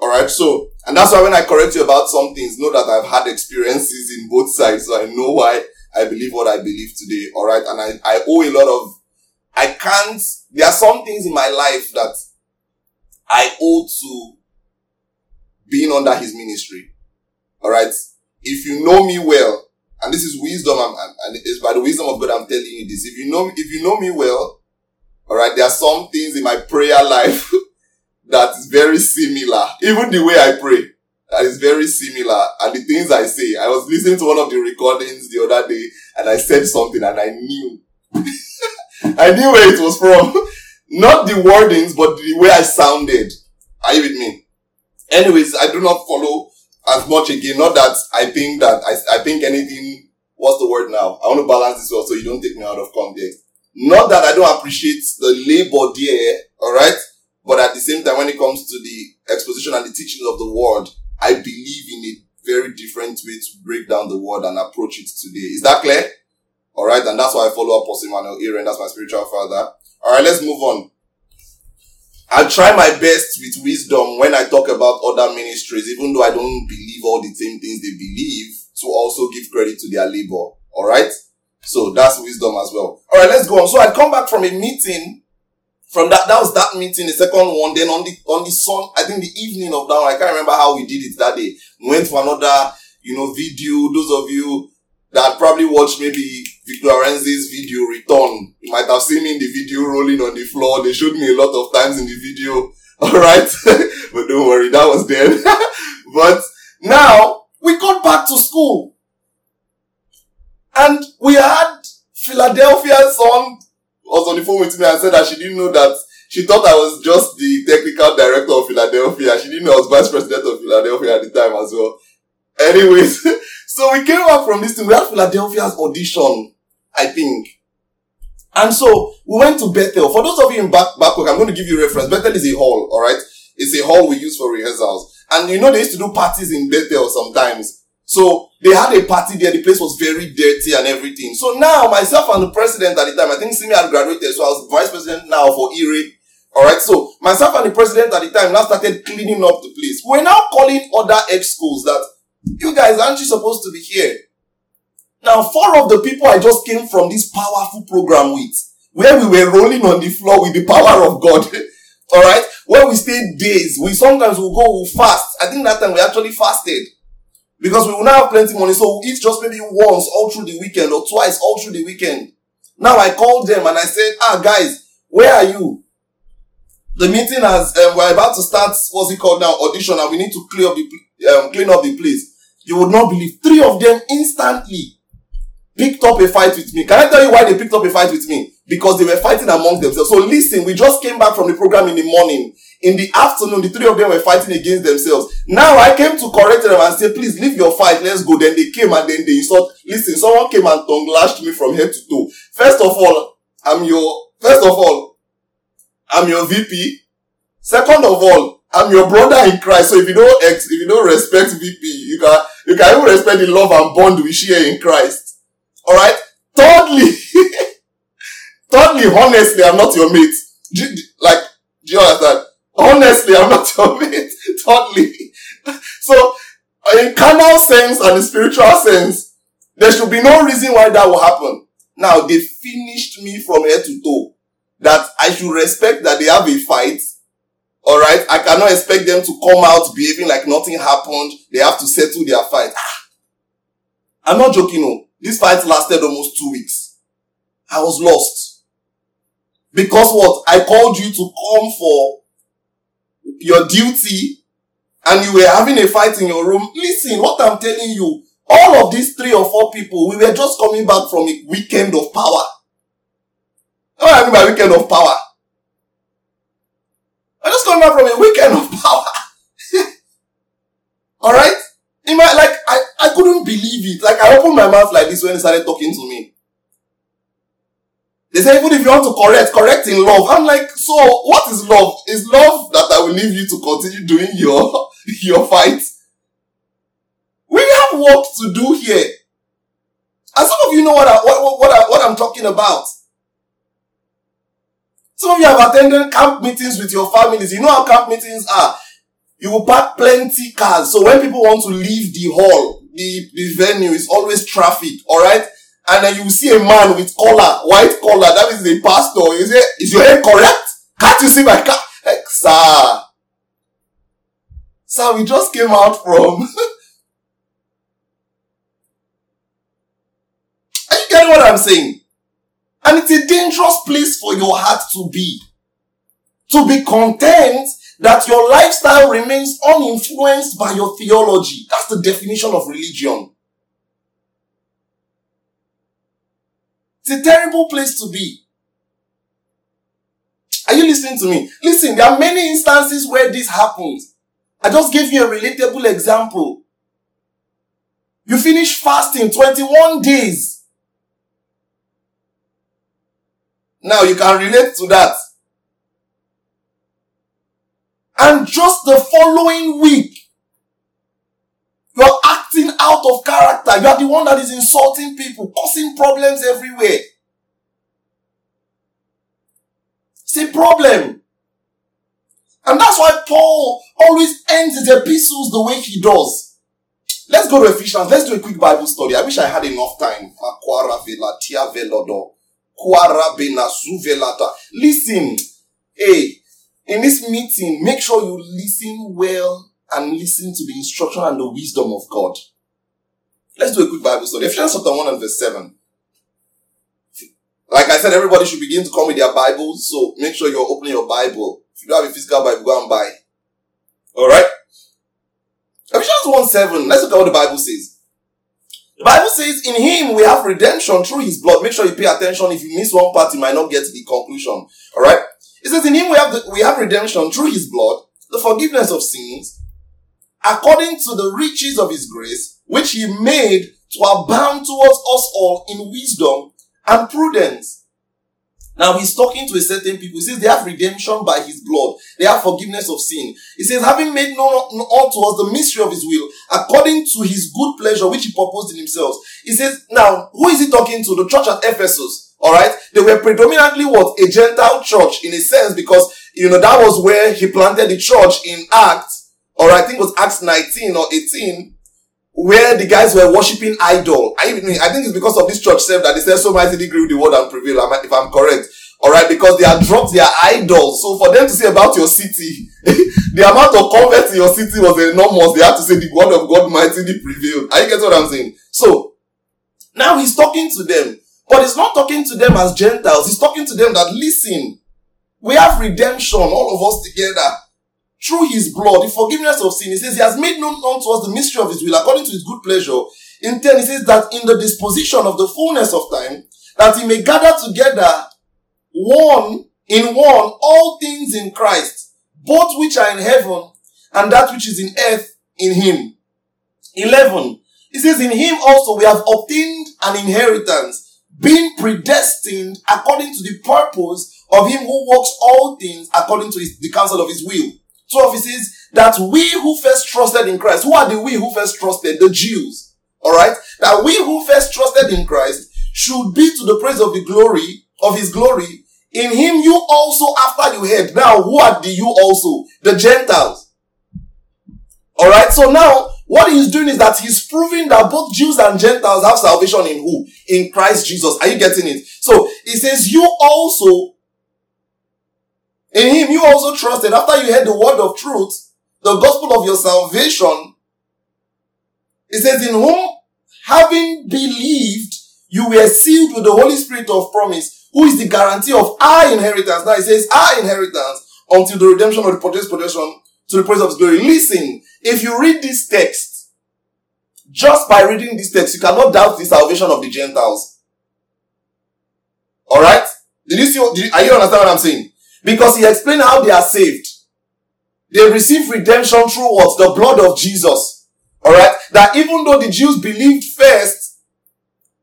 Alright, so, and that's why when I correct you about some things, know that I've had experiences in both sides, so I know why I believe what I believe today, alright, and I, I owe a lot of, I can't, there are some things in my life that I owe to being under his ministry, alright. If you know me well, and this is wisdom, and, and it's by the wisdom of God I'm telling you this. If you know, if you know me well, all right, there are some things in my prayer life [laughs] that is very similar. Even the way I pray, that is very similar. And the things I say, I was listening to one of the recordings the other day, and I said something, and I knew, [laughs] I knew where it was from. [laughs] Not the wordings, but the way I sounded. Are you with me? Anyways, I do not follow as much again. Not that I think that I, I think anything. What's the word now? I want to balance this well so you don't take me out of context. Not that I don't appreciate the labor there, all right. But at the same time, when it comes to the exposition and the teachings of the word, I believe in a very different way to break down the word and approach it today. Is that clear? All right, and that's why I follow up Apostle Emmanuel Iren. That's my spiritual father. All right, let's move on. I try my best with wisdom when I talk about other ministries, even though I don't believe all the same things they believe, to also give credit to their labor. Alright? So that's wisdom as well. Alright, let's go on. So I come back from a meeting. From that, that was that meeting, the second one. Then on the, on the sun, I think the evening of that one, I can't remember how we did it that day. We went for another, you know, video. Those of you that probably watched maybe Victor Arenze's video return. You might have seen me in the video rolling on the floor. They showed me a lot of times in the video. [laughs] Alright. [laughs] but don't worry, that was then. [laughs] but now we got back to school. And we had Philadelphia's son was on the phone with me and said that she didn't know that she thought I was just the technical director of Philadelphia. She didn't know I was vice president of Philadelphia at the time as well. Anyways, so we came back from this thing. We had Philadelphia's audition I think. And so we went to Bethel. For those of you in back, Babcock, I'm going to give you a reference. Bethel is a hall, alright? It's a hall we use for rehearsals. And you know, they used to do parties in Bethel sometimes. So they had a party there. The place was very dirty and everything. So now myself and the president at the time, I think Simi had graduated. So I was vice president now for ERE. Alright, so myself and the president at the time now started cleaning up the place. We're now calling other ex schools that you guys aren't you supposed to be here? Now, four of the people I just came from this powerful program with, where we were rolling on the floor with the power of God. [laughs] Alright, where we stayed days. We sometimes will go, we'll fast. I think that time we actually fasted. Because we will now have plenty money, so we'll eat just maybe once all through the weekend or twice all through the weekend. Now I called them and I said, ah guys, where are you? The meeting has, um, we're about to start, what's it called now, audition and we need to clear up the, um, clean up the place. You would not believe three of them instantly picked up a fight with me. Can I tell you why they picked up a fight with me? Because they were fighting among themselves. So listen, we just came back from the program in the morning. In the afternoon, the three of them were fighting against themselves. Now I came to correct them and say, please leave your fight. Let's go. Then they came and then they insult. Listen, someone came and tongue lashed me from head to toe. First of all, I'm your, first of all, I'm your VP. Second of all, I'm your brother in Christ. So if you don't ex, if you don't respect VP, you can, you can even respect the love and bond we share in Christ. Alright? Thirdly, [laughs] thirdly, honestly, I'm not your mate. Like, do you understand? Honestly, I'm not your mate. [laughs] Thirdly. So, in carnal sense and in spiritual sense, there should be no reason why that will happen. Now, they finished me from head to toe. That I should respect that they have a fight. Alright? I cannot expect them to come out behaving like nothing happened. They have to settle their fight. Ah. I'm not joking, no. This fight lasted almost two weeks. I was lost. Because what? I called you to come for your duty and you were having a fight in your room. Listen, what I'm telling you, all of these three or four people, we were just coming back from a weekend of power. What I mean by weekend of power? Just coming back from a weekend of power. [laughs] Alright? In my, like, I, I couldn't believe it. Like, I opened my mouth like this when he started talking to me. They say, even if you want to correct, correct in love. I'm like, so what is love? Is love that I will leave you to continue doing your, [laughs] your fight? We have work to do here. And some of you know what, I, what, what, I, what I'm talking about. Some of you have attended camp meetings with your families. You know how camp meetings are. You will park plenty cars. So when people want to leave the hall, the, the venue is always traffic. All right and then you see a man with collar, white collar, that is a pastor. You say, is your head correct? Can't you see my car? Like, sir. Sir, we just came out from. [laughs] Are you getting what I'm saying? And it's a dangerous place for your heart to be. To be content that your lifestyle remains uninfluenced by your theology. That's the definition of religion. It's a terrible place to be. Are you listening to me? Listen, there are many instances where this happens. I just gave you a relatable example. You finish fasting 21 days. Now you can relate to that. And just the following week, you're acting out of character. You are the one that is insulting people, causing problems everywhere. A problem. And that's why Paul always ends his epistles the way he does. Let's go to Ephesians. Let's do a quick Bible study. I wish I had enough time. Listen. Hey, in this meeting, make sure you listen well and listen to the instruction and the wisdom of God. Let's do a quick Bible study. Ephesians chapter 1 and verse 7. Like I said, everybody should begin to come with their Bibles, so make sure you're opening your Bible. If you don't have a physical Bible, go and buy. Alright? Ephesians 1 7. Let's look at what the Bible says. The Bible says, In him we have redemption through his blood. Make sure you pay attention. If you miss one part, you might not get the conclusion. Alright? It says, In him we have the, we have redemption through his blood, the forgiveness of sins, according to the riches of his grace, which he made to abound towards us all in wisdom and prudence. Now he's talking to a certain people. He says they have redemption by his blood. They have forgiveness of sin. He says, having made known unto us the mystery of his will, according to his good pleasure, which he proposed in himself. He says, now, who is he talking to? The church at Ephesus. Alright? They were predominantly what? A Gentile church in a sense because you know, that was where he planted the church in Acts, or I think it was Acts 19 or 18, where the guys were worshipping idol. I, mean, I think it's because of this church self that they said so mighty mightily grew the word and prevail, if I'm correct. Alright, because they had dropped their idols. So for them to say about your city, [laughs] the amount of converts in your city was enormous. They had to say the word of God mightily prevailed. Are you getting what I'm saying? So, now he's talking to them. But he's not talking to them as Gentiles. He's talking to them that listen, we have redemption, all of us together, through his blood, the forgiveness of sin. He says he has made known unto us the mystery of his will according to his good pleasure. In 10, he says that in the disposition of the fullness of time, that he may gather together one in one all things in Christ, both which are in heaven and that which is in earth in him. 11. He says, in him also we have obtained an inheritance, being predestined according to the purpose of him who works all things according to his, the counsel of his will. 12, he says that we who first trusted in Christ, who are the we who first trusted? The Jews. Alright? That we who first trusted in Christ should be to the praise of the glory, of his glory, in him you also after you heard. Now, who are the you also? The Gentiles. Alright, so now what he's doing is that he's proving that both Jews and Gentiles have salvation in who? In Christ Jesus. Are you getting it? So he says, you also, in him you also trusted after you heard the word of truth, the gospel of your salvation. It says, in whom having believed, you were sealed with the Holy Spirit of promise who is the guarantee of our inheritance. Now it says our inheritance until the redemption of the purchased possession to the praise of his glory. Listen, if you read this text, just by reading this text, you cannot doubt the salvation of the Gentiles. Alright? Did you see did are you understand what I'm saying? Because he explained how they are saved. They receive redemption through what? The blood of Jesus. Alright? That even though the Jews believed first,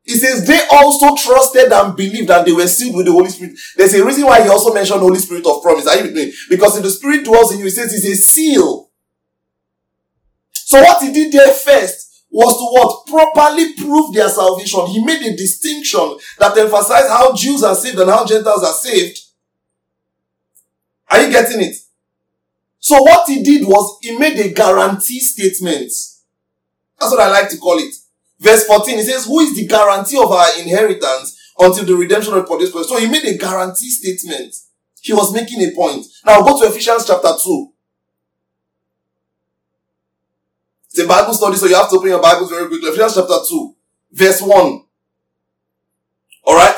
he says they also trusted and believed and they were sealed with the Holy Spirit. There's a reason why he also mentioned Holy Spirit of promise. Are you with me? Because if the Spirit dwells in you, he says it's a seal. So what he did there first was to what? Properly prove their salvation. He made a distinction that emphasized how Jews are saved and how Gentiles are saved. Are you getting it? So what he did was he made a guarantee statement. That's what I like to call it. Verse 14, he says, Who is the guarantee of our inheritance until the redemption of the place? So he made a guarantee statement. He was making a point. Now go to Ephesians chapter 2. It's a Bible study, so you have to open your Bibles very quickly. Ephesians chapter 2, verse 1. Alright?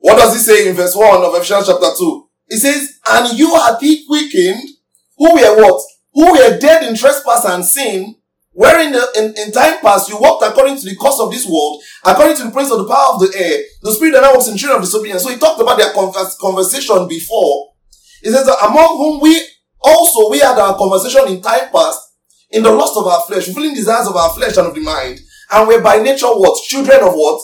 What does he say in verse 1 of Ephesians chapter 2? He says, And you are he quickened, who were what? Who were dead in trespass and sin, Wherein the, in, in time past you walked according to the course of this world, according to the prince of the power of the air, the spirit that now works in children of disobedience. So he talked about their conversation before. He says among whom we also we had our conversation in time past, in the lust of our flesh, fulfilling desires of our flesh and of the mind, and we're by nature what? Children of what?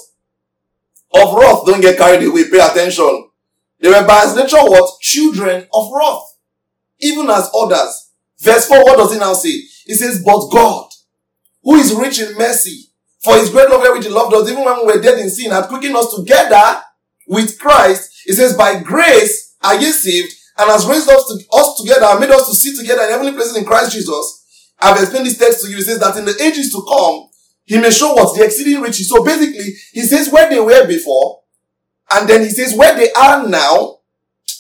Of wrath. Don't get carried away. Pay attention. They were by nature what? Children of wrath. Even as others. Verse 4, what does he now say? He says, but God, who is rich in mercy, for his great love which he loved us, even when we were dead in sin, had quickened us together with Christ. He says, by grace are ye saved, and has raised us, to, us together and made us to sit together in heavenly places in Christ Jesus. I've explained this text to you. He says that in the ages to come, he may show what the exceeding riches. So basically, he says where they were before, and then he says where they are now.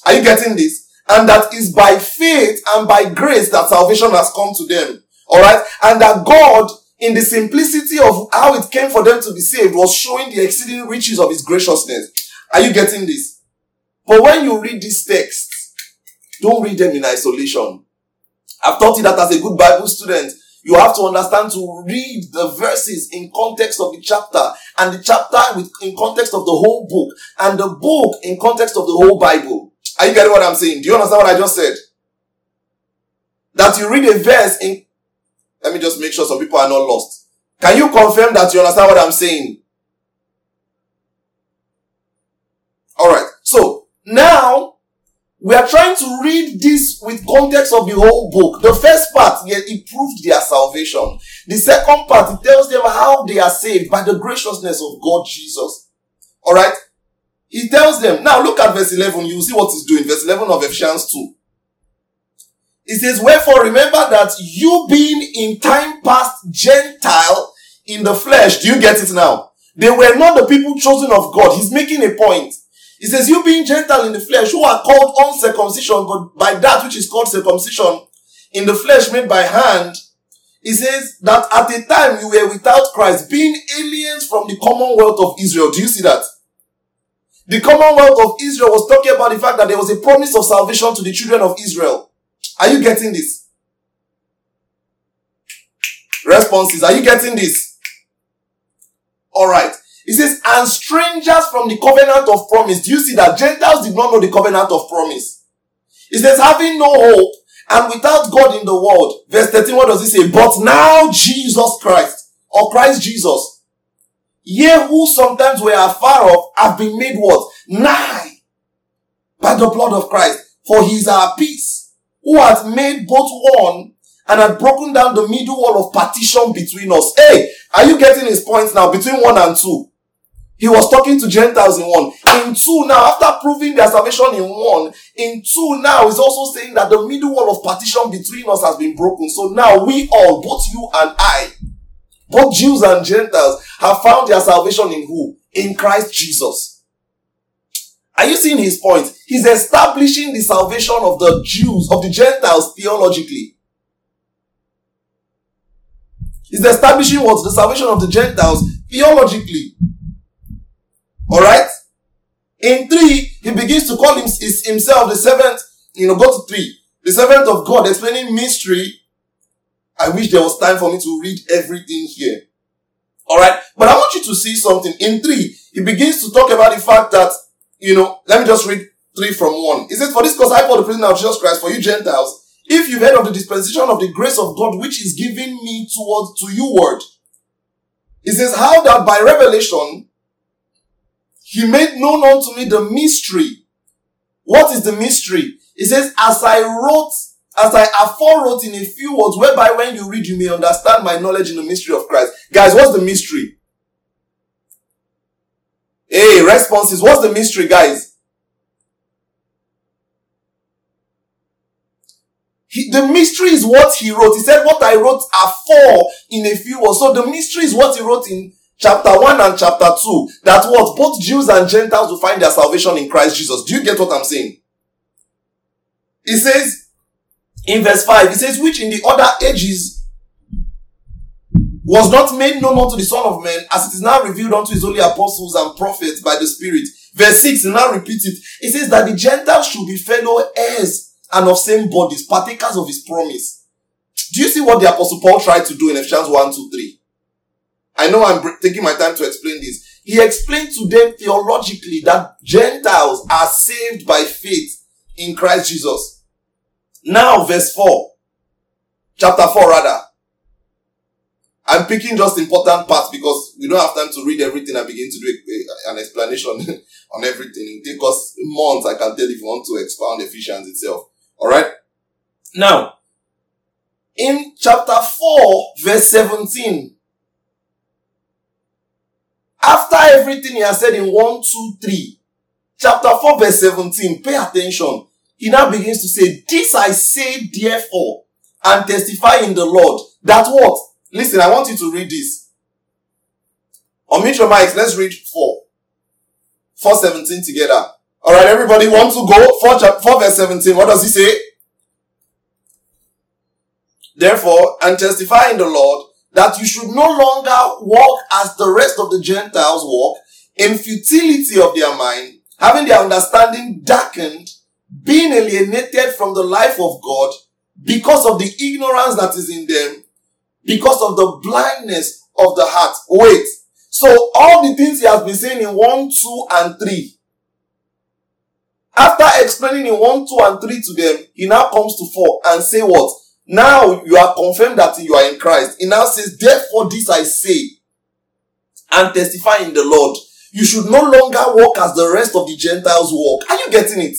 Are you getting this? And that is by faith and by grace that salvation has come to them. Alright? And that God in the simplicity of how it came for them to be saved was showing the exceeding riches of his graciousness. Are you getting this? But when you read these texts, don't read them in isolation. I've taught you that as a good Bible student, you have to understand to read the verses in context of the chapter and the chapter with, in context of the whole book and the book in context of the whole Bible. Are you getting what I'm saying? Do you understand what I just said? That you read a verse in let me just make sure some people are not lost. Can you confirm that you understand what I'm saying? Alright. So, now, we are trying to read this with context of the whole book. The first part, yeah, it proved their salvation. The second part, it tells them how they are saved by the graciousness of God Jesus. Alright? He tells them, now look at verse 11, you see what he's doing. Verse 11 of Ephesians 2. He says, Wherefore remember that you being in time past Gentile in the flesh. Do you get it now? They were not the people chosen of God. He's making a point. He says, You being Gentile in the flesh, who are called uncircumcision, but by that which is called circumcision in the flesh made by hand. He says that at a time you were without Christ, being aliens from the commonwealth of Israel. Do you see that? The commonwealth of Israel was talking about the fact that there was a promise of salvation to the children of Israel. Are you getting this? Responses. Are you getting this? Alright. He says, and strangers from the covenant of promise. Do you see that Gentiles did not know the covenant of promise? He says, having no hope and without God in the world. Verse 13, what does he say? But now Jesus Christ, or Christ Jesus, Ye who sometimes were afar off have been made what? Nigh by the blood of Christ. For he is our peace, who has made both one and had broken down the middle wall of partition between us. Hey, are you getting his points now? Between one and two. He was talking to Gentiles in one. In two now, after proving their salvation in one, in two now he's also saying that the middle wall of partition between us has been broken. So now we all, both you and I, both Jews and Gentiles have found their salvation in who? In Christ Jesus. Are you seeing his point? He's establishing the salvation of the Jews, of the Gentiles theologically. He's establishing what? The salvation of the Gentiles theologically. Alright? In three, he begins to Paul himself the servant, you know, go to three. The servant of God, explaining mystery I wish there was time for me to read everything here. Alright? But I want you to see something. In three, he begins to talk about the fact that, you know, let me just read three from one. He says, For this cause I, call the prisoner of Jesus Christ, for you Gentiles, if you've heard of the dispensation of the grace of God which is given me towards to you word. He says, How that by revelation he made known unto me the mystery. What is the mystery? He says, As I wrote as I afore wrote in a few words, whereby when you read, you may understand my knowledge in the mystery of Christ. Guys, what's the mystery? Hey, responses. What's the mystery, guys? He, the mystery is what he wrote. He said, What I wrote are in a few words. So the mystery is what he wrote in chapter 1 and chapter 2. That what both Jews and Gentiles will find their salvation in Christ Jesus. Do you get what I'm saying? He says, in verse 5, it says, which in the other ages was not made known unto the Son of Man, as it is now revealed unto his holy apostles and prophets by the Spirit. Verse 6, he now repeat it. It says that the Gentiles should be fellow heirs and of same bodies, partakers of his promise. Do you see what the apostle Paul tried to do in Ephesians 1, 2, 3? I know I'm taking my time to explain this. He explained to them theologically that Gentiles are saved by faith in Christ Jesus. Now, verse 4. Chapter 4, rather. I'm picking just important parts because we don't have time to read everything and begin to do a, a, an explanation [laughs] on everything. It will take us months, I can tell, if you want to expound Ephesians itself. Alright? Now, in chapter 4, verse 17, after everything he has said in 1, 2, 3, chapter 4, verse 17, pay attention he now begins to say, This I say therefore, and testify in the Lord, that what? Listen, I want you to read this. Unmute your mics, let's read 4. 417 together. Alright, everybody want to go? 4, 4 verse 17. What does he say? Therefore, and testify in the Lord that you should no longer walk as the rest of the Gentiles walk in futility of their mind, having their understanding darkened being alienated from the life of God because of the ignorance that is in them, because of the blindness of the heart. Wait. So all the things he has been saying in 1, 2, and 3. After explaining in 1, 2, and 3 to them, he now comes to 4 and say what? Now you are confirmed that you are in Christ. He now says, therefore this I say and testify in the Lord. You should no longer walk as the rest of the Gentiles walk. Are you getting it?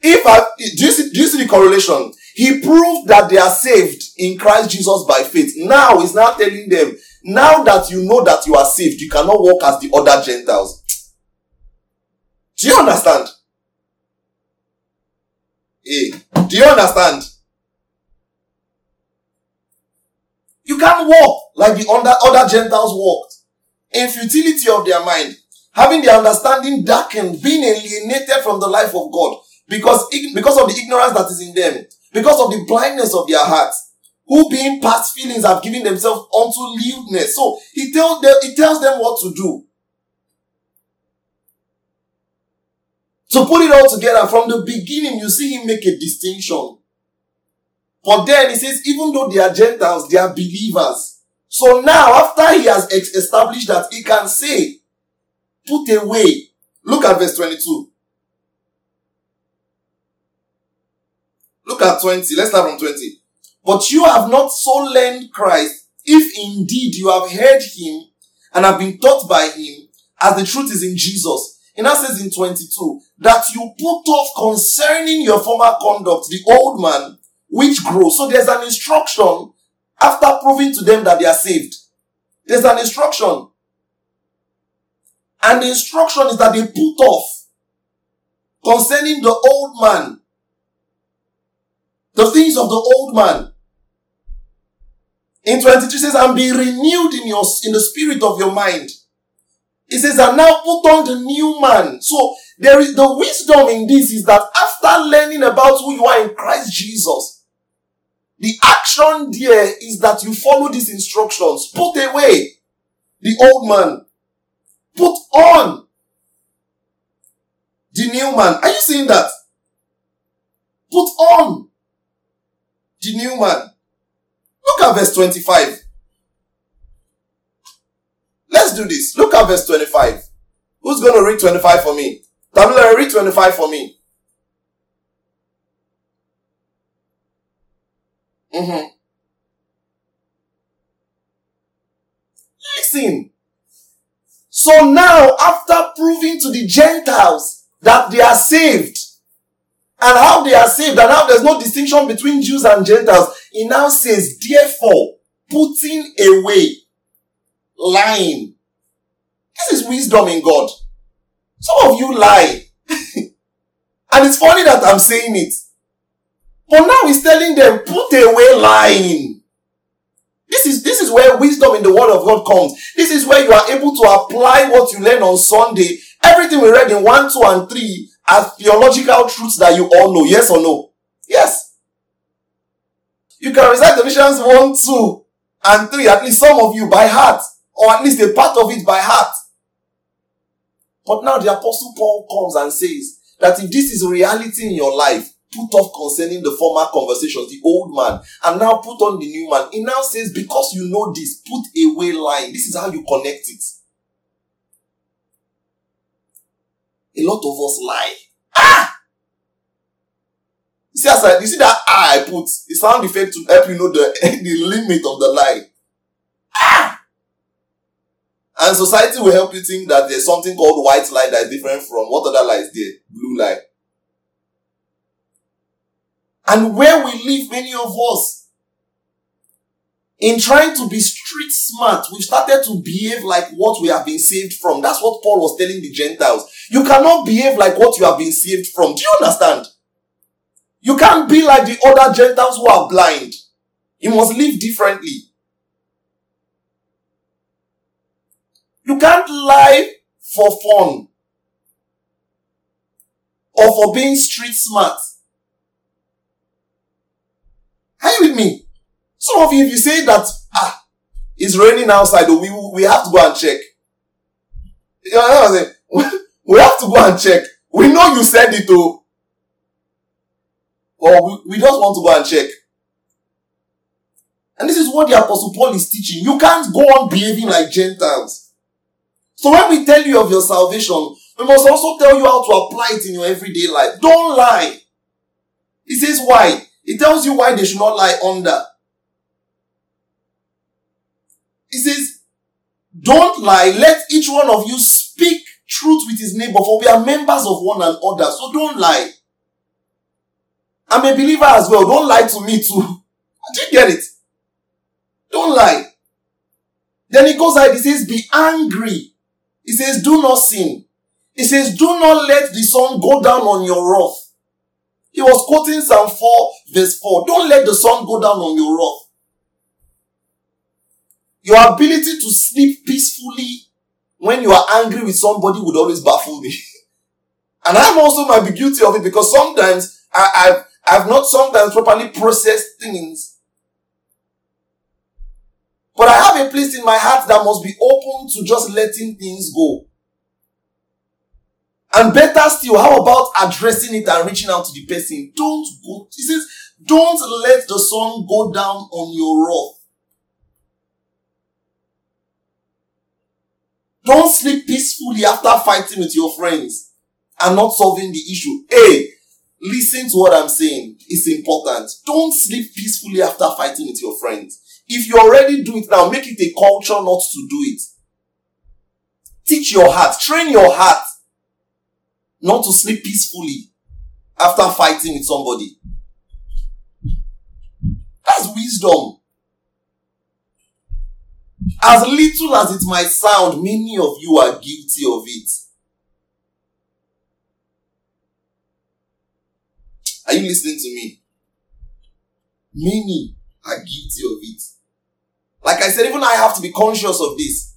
If I, do you see, do you see the correlation? He proved that they are saved in Christ Jesus by faith. Now he's now telling them, now that you know that you are saved, you cannot walk as the other Gentiles. Do you understand? Hey, do you understand? You can't walk like the other, other Gentiles walked in futility of their mind, having their understanding darkened, being alienated from the life of God because, because of the ignorance that is in them, because of the blindness of their hearts, who being past feelings have given themselves unto lewdness. So he tells them, he tells them what to do. To put it all together from the beginning, you see him make a distinction. But then he says, even though they are Gentiles, they are believers. So now, after he has established that, he can say, put away. Look at verse 22. Look at 20. Let's start from 20. But you have not so learned Christ, if indeed you have heard him and have been taught by him, as the truth is in Jesus. And that says in 22, that you put off concerning your former conduct, the old man, which grow. So there's an instruction after proving to them that they are saved. There's an instruction. And the instruction is that they put off concerning the old man. The things of the old man. In 22 says, and be renewed in your, in the spirit of your mind. It says, and now put on the new man. So there is the wisdom in this is that after learning about who you are in Christ Jesus, the action there is that you follow these instructions. Put away the old man. Put on the new man. Are you seeing that? Put on the new man. Look at verse 25. Let's do this. Look at verse 25. Who's going to read 25 for me? Tamila, read 25 for me. Mm-hmm. Listen. So now, after proving to the Gentiles that they are saved, and how they are saved, and how there's no distinction between Jews and Gentiles, he now says, therefore, putting away lying. This is wisdom in God. Some of you lie. [laughs] and it's funny that I'm saying it. But now he's telling them, put away lying. This is, this is where wisdom in the word of God comes. This is where you are able to apply what you learn on Sunday. Everything we read in 1, 2, and 3 are theological truths that you all know. Yes or no? Yes. You can recite Ephesians 1, 2, and 3, at least some of you by heart, or at least a part of it by heart. But now the apostle Paul comes and says that if this is reality in your life, put off concerning the former conversations, the old man, and now put on the new man. He now says, because you know this, put away lying. This is how you connect it. A lot of us lie. Ah! You see, as I, you see that ah I put, the sound effect to help you know the, [laughs] the limit of the lie. Ah! And society will help you think that there's something called white lie that is different from what other lie is there? Blue lie. And where we live, many of us, in trying to be street smart, we've started to behave like what we have been saved from. That's what Paul was telling the Gentiles. You cannot behave like what you have been saved from. Do you understand? You can't be like the other Gentiles who are blind. You must live differently. You can't lie for fun or for being street smart. Are you with me? Some of you, if you say that, ah, it's raining outside, we, we have to go and check. You know what I'm saying? [laughs] We have to go and check. We know you said it, though. Or we, we just want to go and check. And this is what the Apostle Paul is teaching. You can't go on behaving like Gentiles. So when we tell you of your salvation, we must also tell you how to apply it in your everyday life. Don't lie. He says why. He tells you why they should not lie under. He says, don't lie. Let each one of you speak truth with his neighbor, for we are members of one another. So don't lie. I'm a believer as well. Don't lie to me too. [laughs] Do you get it? Don't lie. Then he goes ahead, he says, be angry. He says, do not sin. He says, do not let the sun go down on your wrath. He was quoting Psalm 4 verse 4. Don't let the sun go down on your wrath. Your ability to sleep peacefully when you are angry with somebody would always baffle me. [laughs] and I'm also might be guilty of it because sometimes I, I've, I've not sometimes properly processed things. But I have a place in my heart that must be open to just letting things go. And better still, how about addressing it and reaching out to the person? Don't go, he says, don't let the sun go down on your wrath. Don't sleep peacefully after fighting with your friends and not solving the issue. Hey, listen to what I'm saying. It's important. Don't sleep peacefully after fighting with your friends. If you already do it now, make it a culture not to do it. Teach your heart, train your heart not to sleep peacefully after fighting with somebody. That's wisdom. As little as it might sound, many of you are guilty of it. Are you listening to me? Many are guilty of it. Like I said, even I have to be conscious of this.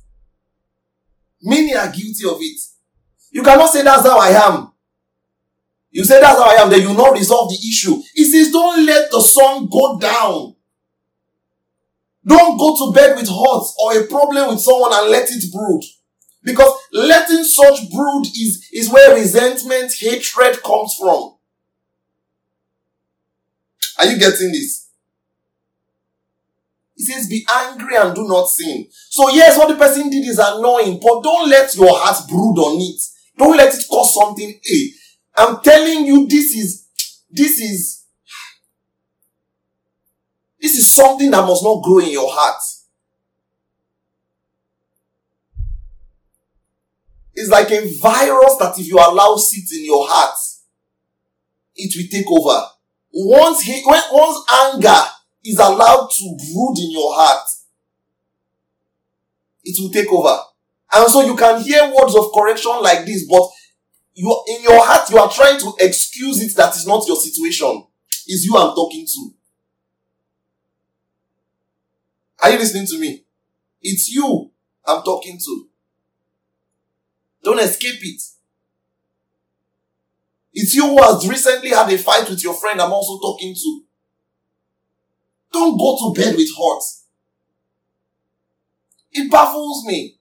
Many are guilty of it. You cannot say that's how I am. You say that's how I am, then you not resolve the issue. He says, don't let the sun go down. Don't go to bed with hurts or a problem with someone and let it brood. Because letting such brood is, is where resentment, hatred comes from. Are you getting this? He says, be angry and do not sin. So yes, what the person did is annoying, but don't let your heart brood on it. Don't let it cause something. Hey, I'm telling you, this is, this is, this is something that must not grow in your heart. It's like a virus that if you allow sit in your heart, it will take over. Once, he, when, once anger is allowed to brood in your heart, it will take over. And so you can hear words of correction like this, but you, in your heart, you are trying to excuse it that is not your situation. Is you I'm talking to. Are you listening to me? It's you I'm talking to. Don't escape it. It's you who has recently had a fight with your friend I'm also talking to. Don't go to bed with hurt. It baffles me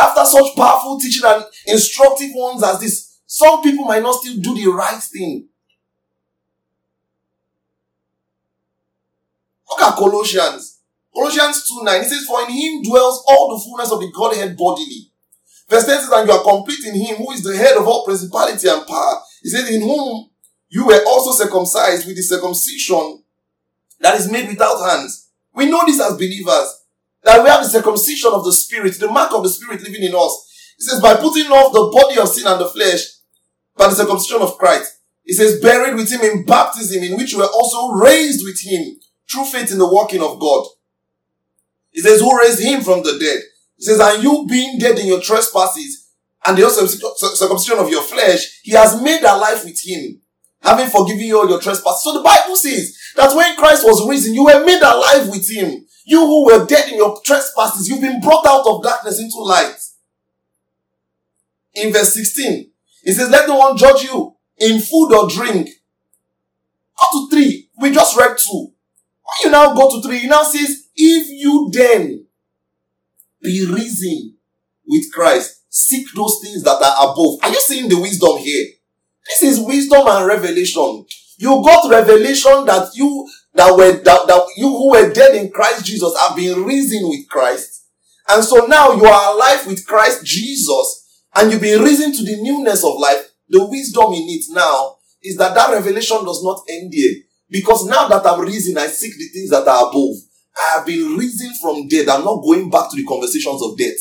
after such powerful teaching and instructive ones as this, some people might not still do the right thing. Look at Colossians. Colossians 2 9. It says, For in him dwells all the fullness of the Godhead bodily. Verse 10 says, And you are complete in him who is the head of all principality and power. He says, In whom you were also circumcised with the circumcision that is made without hands. We know this as believers. That we have the circumcision of the spirit, the mark of the spirit living in us. He says, by putting off the body of sin and the flesh, by the circumcision of Christ. He says, buried with him in baptism, in which we were also raised with him through faith in the working of God. He says, who raised him from the dead? He says, and you being dead in your trespasses and the circumcision of your flesh, he has made alive with him, having forgiven you all your trespasses. So the Bible says that when Christ was risen, you were made alive with him. You who were dead in your trespasses, you've been brought out of darkness into light. In verse 16, it says, let no one judge you in food or drink. Go to three. We just read two. When you now go to three, he now says, if you then be risen with Christ, seek those things that are above. Are you seeing the wisdom here? This is wisdom and revelation. You got revelation that you that were that, that you who were dead in Christ Jesus have been risen with Christ. And so now you are alive with Christ Jesus and you've been risen to the newness of life. The wisdom in it now is that that revelation does not end here. Because now that I'm risen, I seek the things that are above. I have been risen from death. I'm not going back to the conversations of death.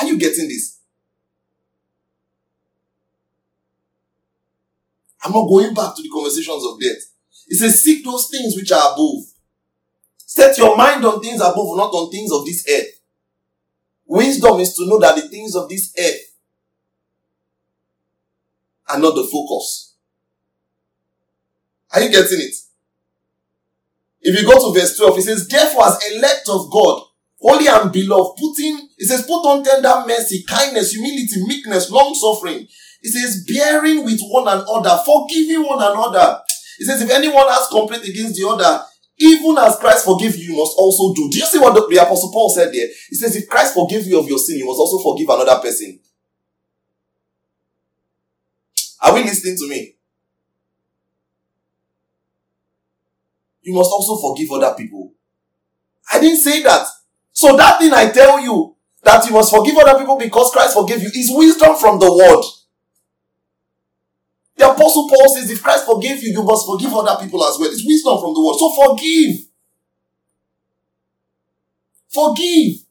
Are you getting this? I'm not going back to the conversations of death. He says, seek those things which are above. Set your mind on things above, not on things of this earth. Wisdom is to know that the things of this earth are not the focus. Are you getting it? If you go to verse 12, it says, Therefore, as elect of God, holy and beloved, putting, it says, put on tender mercy, kindness, humility, meekness, long suffering. It says, bearing with one another, forgiving one another. It says, if anyone has complaint against the other, even as Christ forgave you, you must also do. Do you see what the, the Apostle Paul said there? He says, if Christ forgave you of your sin, you must also forgive another person. Are we listening to me? You must also forgive other people. I didn't say that. So that thing I tell you, that you must forgive other people because Christ forgave you, is wisdom from the word. The apostle Paul says, if Christ forgave you, you must forgive other people as well. It's wisdom from the word. So forgive. Forgive.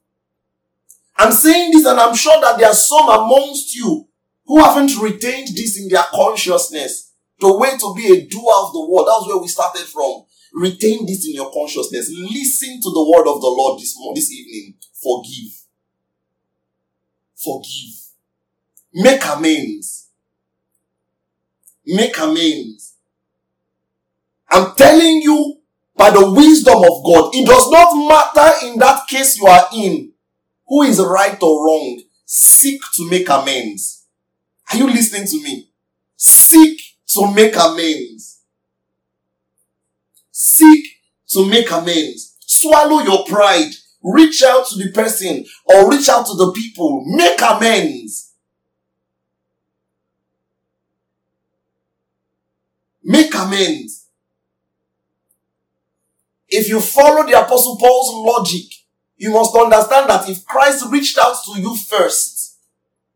I'm saying this and I'm sure that there are some amongst you who haven't retained this in their consciousness. The way to be a doer of the word. That's where we started from. Retain this in your consciousness. Listen to the word of the Lord this, morning, this evening. Forgive. Forgive. Make amends. Make amends. I'm telling you by the wisdom of God, it does not matter in that case you are in who is right or wrong. Seek to make amends. Are you listening to me? Seek to make amends. Seek to make amends. Swallow your pride. Reach out to the person or reach out to the people. Make amends. Make amends. If you follow the apostle Paul's logic, you must understand that if Christ reached out to you first,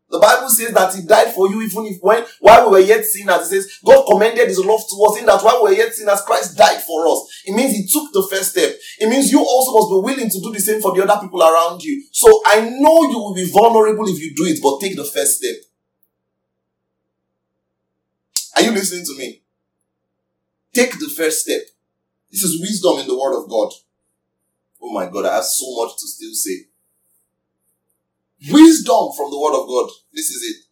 the Bible says that He died for you even if when while we were yet sinners. It says God commended His love to us in that while we were yet sinners, Christ died for us. It means He took the first step. It means you also must be willing to do the same for the other people around you. So I know you will be vulnerable if you do it, but take the first step. Are you listening to me? Take the first step. This is wisdom in the Word of God. Oh my God, I have so much to still say. Wisdom from the word of God. This is it.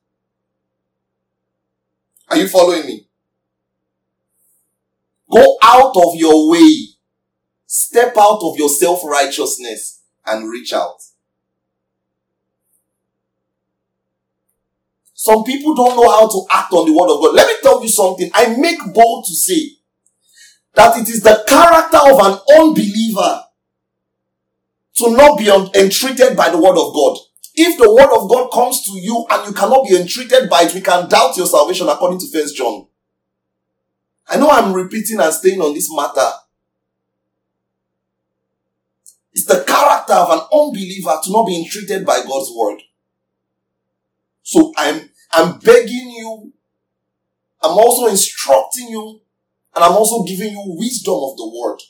Are you following me? Go out of your way. Step out of your self-righteousness and reach out. Some people don't know how to act on the word of God. Let me tell you something. I make bold to say that it is the character of an unbeliever to not be entreated by the word of God. If the word of God comes to you and you cannot be entreated by it, we can doubt your salvation according to First John. I know I'm repeating and staying on this matter. It's the character of an unbeliever to not be entreated by God's word. So I'm, I'm begging you. I'm also instructing you and I'm also giving you wisdom of the word.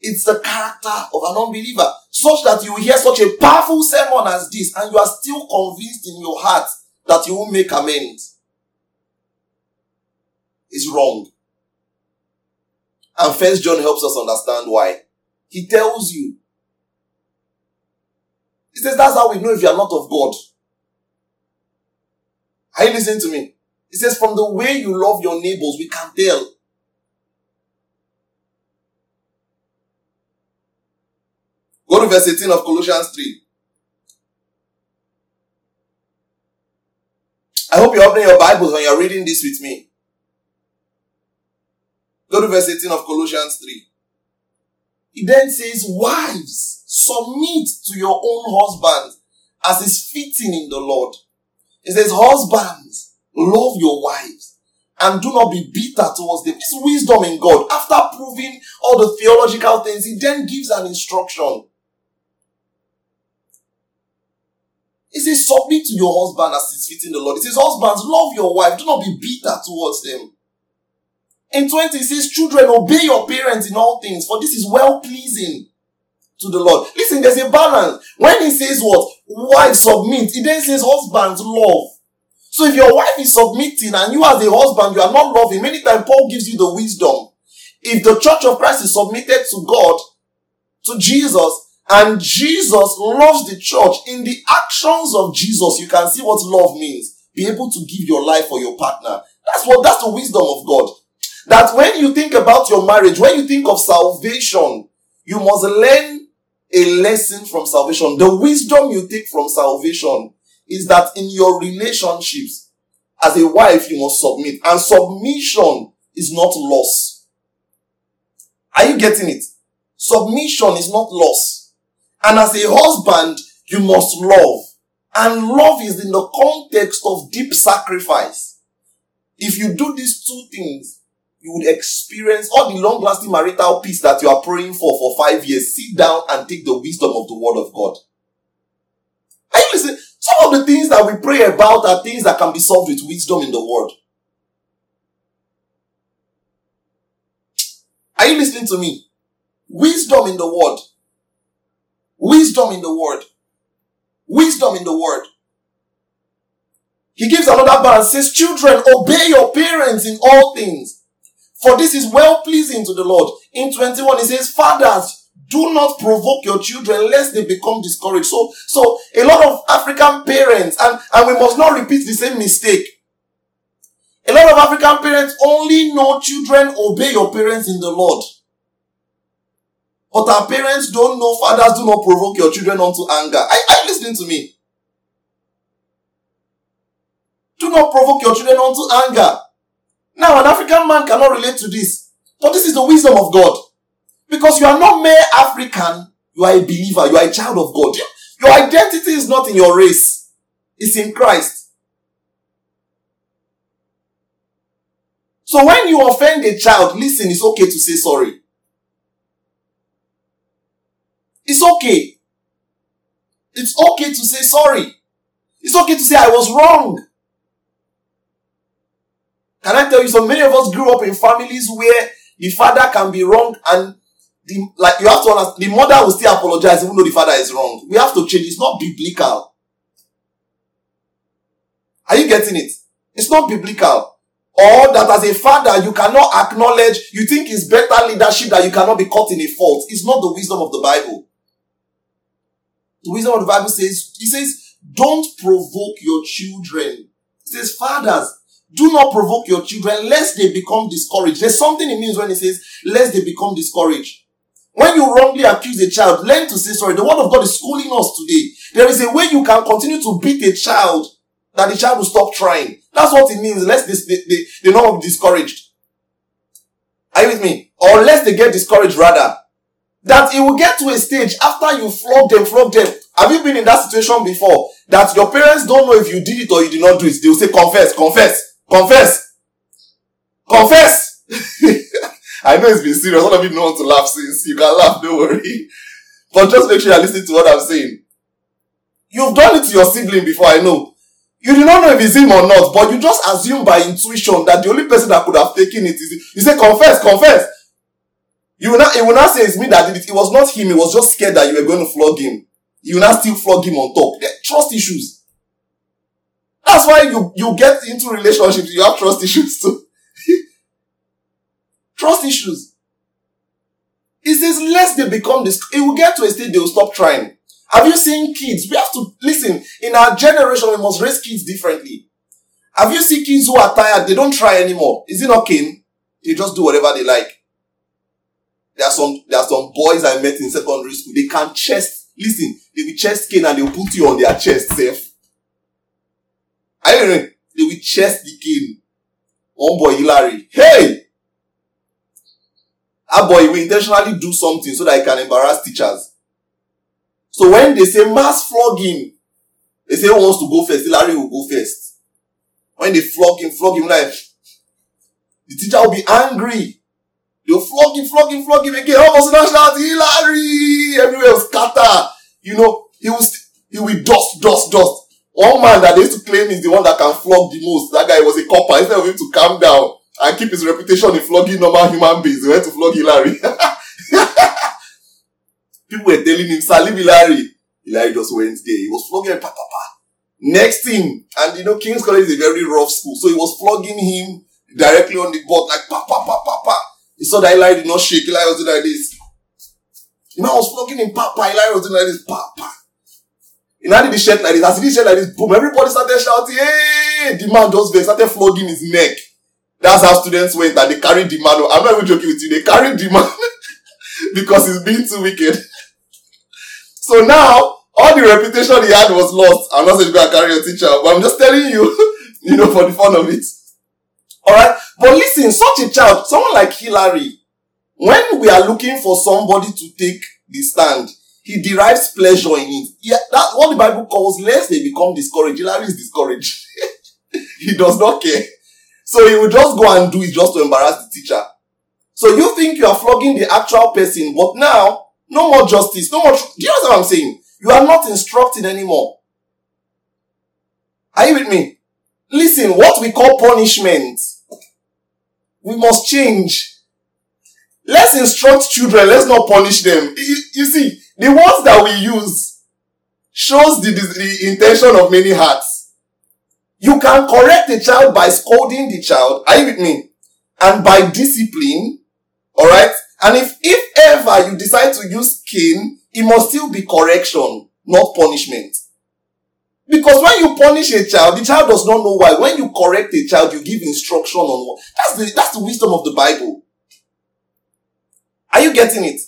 It's the character of an unbeliever. Such that you hear such a powerful sermon as this and you are still convinced in your heart that you will make amends. It's wrong. And first John helps us understand why. He tells you. He says that's how we know if you are not of God. Are you listening to me? It says from the way you love your neighbors, we can tell. Go to verse 18 of Colossians 3. I hope you're opening your Bibles when you're reading this with me. Go to verse 18 of Colossians 3. He then says, Wives, submit to your own husbands as is fitting in the Lord. He says, Husbands, love your wives and do not be bitter towards them. It's wisdom in God. After proving all the theological things, he then gives an instruction. He says, submit to your husband as is fitting the Lord. He says, husbands, love your wife. Do not be bitter towards them. In 20, he says, children, obey your parents in all things, for this is well pleasing to the Lord. Listen, there's a balance. When he says what? Wife submit, he then says husbands love. So if your wife is submitting and you as a husband, you are not loving, many times Paul gives you the wisdom. If the church of Christ is submitted to God, to Jesus, And Jesus loves the church. In the actions of Jesus, you can see what love means. Be able to give your life for your partner. That's what, that's the wisdom of God. That when you think about your marriage, when you think of salvation, you must learn a lesson from salvation. The wisdom you take from salvation is that in your relationships, as a wife, you must submit. And submission is not loss. Are you getting it? Submission is not loss. And as a husband, you must love. And love is in the context of deep sacrifice. If you do these two things, you would experience all the long lasting marital peace that you are praying for five years. Sit down and take the wisdom of the word of God. Are you listening? Some of the things that we pray about are things that can be solved with wisdom in the word. Are you listening to me? Wisdom in the word. Wisdom in the word. Wisdom in the word. He gives another balance, says, Children, obey your parents in all things. For this is well pleasing to the Lord. In 21, he says, Fathers, do not provoke your children lest they become discouraged. So, so a lot of African parents, and, and we must not repeat the same mistake. A lot of African parents only know children obey your parents in the Lord. But our parents don't know fathers do not provoke your children unto anger. Are, are you listening to me? Do not provoke your children unto anger. Now, an African man cannot relate to this. But this is the wisdom of God. Because you are not mere African, you are a believer, you are a child of God. Your identity is not in your race, it's in Christ. So when you offend a child, listen, it's okay to say sorry. It's okay. It's okay to say sorry. It's okay to say I was wrong. Can I tell you, so many of us grew up in families where the father can be wrong and the, like you have to understand, the mother will still apologize even though the father is wrong. We have to change. It's not biblical. Are you getting it? It's not biblical. Or that as a father, you cannot acknowledge, you think it's better leadership that you cannot be caught in a fault. It's not the wisdom of the Bible. The wisdom of the Bible says, it says, don't provoke your children. It says, fathers, do not provoke your children lest they become discouraged. There's something it means when it says, lest they become discouraged. When you wrongly accuse a child, learn to say sorry. The word of God is schooling us today. There is a way you can continue to beat a child that the child will stop trying. That's what it means. Lest they, they, they, not be discouraged. Are you with me? Or lest they get discouraged rather. That it will get to a stage after you flog them, flog them. Have you been in that situation before? That your parents don't know if you did it or you did not do it. They will say, confess, confess, confess, confess. [laughs] I know it's been serious. All of you know to laugh since. You can laugh, don't worry. But just make sure you're listening to what I'm saying. You've done it to your sibling before, I know. You do not know if it's him or not, but you just assume by intuition that the only person that could have taken it is you say confess, confess. You will not, it will not say it's me that did it. It was not him. He was just scared that you were going to flog him. You will not still flog him on top. trust issues. That's why you, you get into relationships. You have trust issues too. [laughs] Trust issues. It says, lest they become this, it will get to a state they will stop trying. Have you seen kids? We have to listen. In our generation, we must raise kids differently. Have you seen kids who are tired? They don't try anymore. Is it not kin? They just do whatever they like. There are some, there are some boys I met in secondary school. They can chest, listen, they will chest cane and they will put you on their chest safe. I don't know. They will chest the cane. One boy, Hilary. Hey! Ah boy will intentionally do something so that he can embarrass teachers. So when they say mass flogging, they say who wants to go first? Larry will go first. When they flog him, flog him like the teacher will be angry. They'll flog him, flog him, flog him again. All of a sudden Hilary! Everywhere will scatter. You know, he will, he will dust, dust, dust. One man that they used to claim is the one that can flog the most. That guy was a copper. Instead of him to calm down, and keep his reputation in flogging normal human beings. He went to flog Hilary. [laughs] People were telling him, Salim Hilary. Hilary just went there. He was flogging pa, pa, pa. Next thing, and you know, King's College is a very rough school, so he was flogging him directly on the butt, like pa, pa, pa, pa, pa. He saw that Hilary did not shake. Hilary was doing like this. The man was flogging him, papa. Eli was doing like this, papa. He now did the shirt like this. As he did shirt like this, boom, everybody started shouting, hey! The man just started flogging his neck. That's how students went and they carried the man. I'm not even joking with you. They carried the man [laughs] because he's being too wicked. [laughs] so now, all the reputation he had was lost. I'm not saying going to carry your teacher, but I'm just telling you, [laughs] you know, for the fun of it. Alright? But listen, such a child, someone like Hillary, when we are looking for somebody to take the stand, he derives pleasure in it. Yeah, that's what the Bible calls lest they become discouraged. Hillary is discouraged. [laughs] he does not care. So he will just go and do it just to embarrass the teacher. So you think you are flogging the actual person, but now, no more justice, no more, do you know what I'm saying? You are not instructing anymore. Are you with me? Listen, what we call punishment, we must change. Let's instruct children, let's not punish them. You, you see, the words that we use shows the, the, intention of many hearts. You can correct a child by scolding the child. Are you with me? And by discipline. Alright? And if, if ever you decide to use cane, it must still be correction, not punishment. Because when you punish a child, the child does not know why. When you correct a child, you give instruction on what. That's the, that's the wisdom of the Bible. Are you getting it?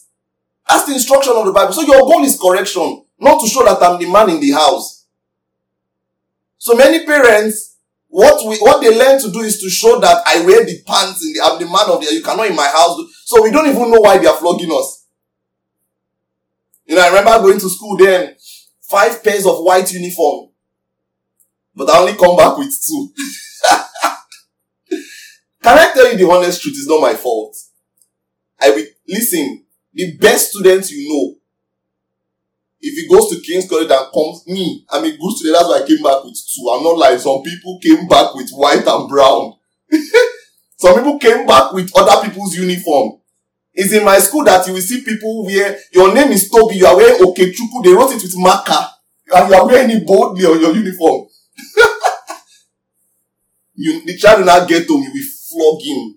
That's the instruction of the Bible. So your goal is correction, not to show that I'm the man in the house. So many parents, what we, what they learn to do is to show that I wear the pants in the, I'm the man of the, you cannot in my house. So we don't even know why they are flogging us. You know, I remember going to school then, five pairs of white uniform. But I only come back with two. [laughs] Can I tell you the honest truth? It's not my fault. I will, listen, the best student you know, if he goes to King's College and comes, me, I'm a good student, that's why I came back with two. I'm not like some people came back with white and brown. [laughs] some people came back with other people's uniform. It's in my school that you will see people where your name is Toby, you are wearing Okechuku, they wrote it with marker, and you are wearing it boldly on your uniform. [laughs] you, the child will not get to me, we flog him.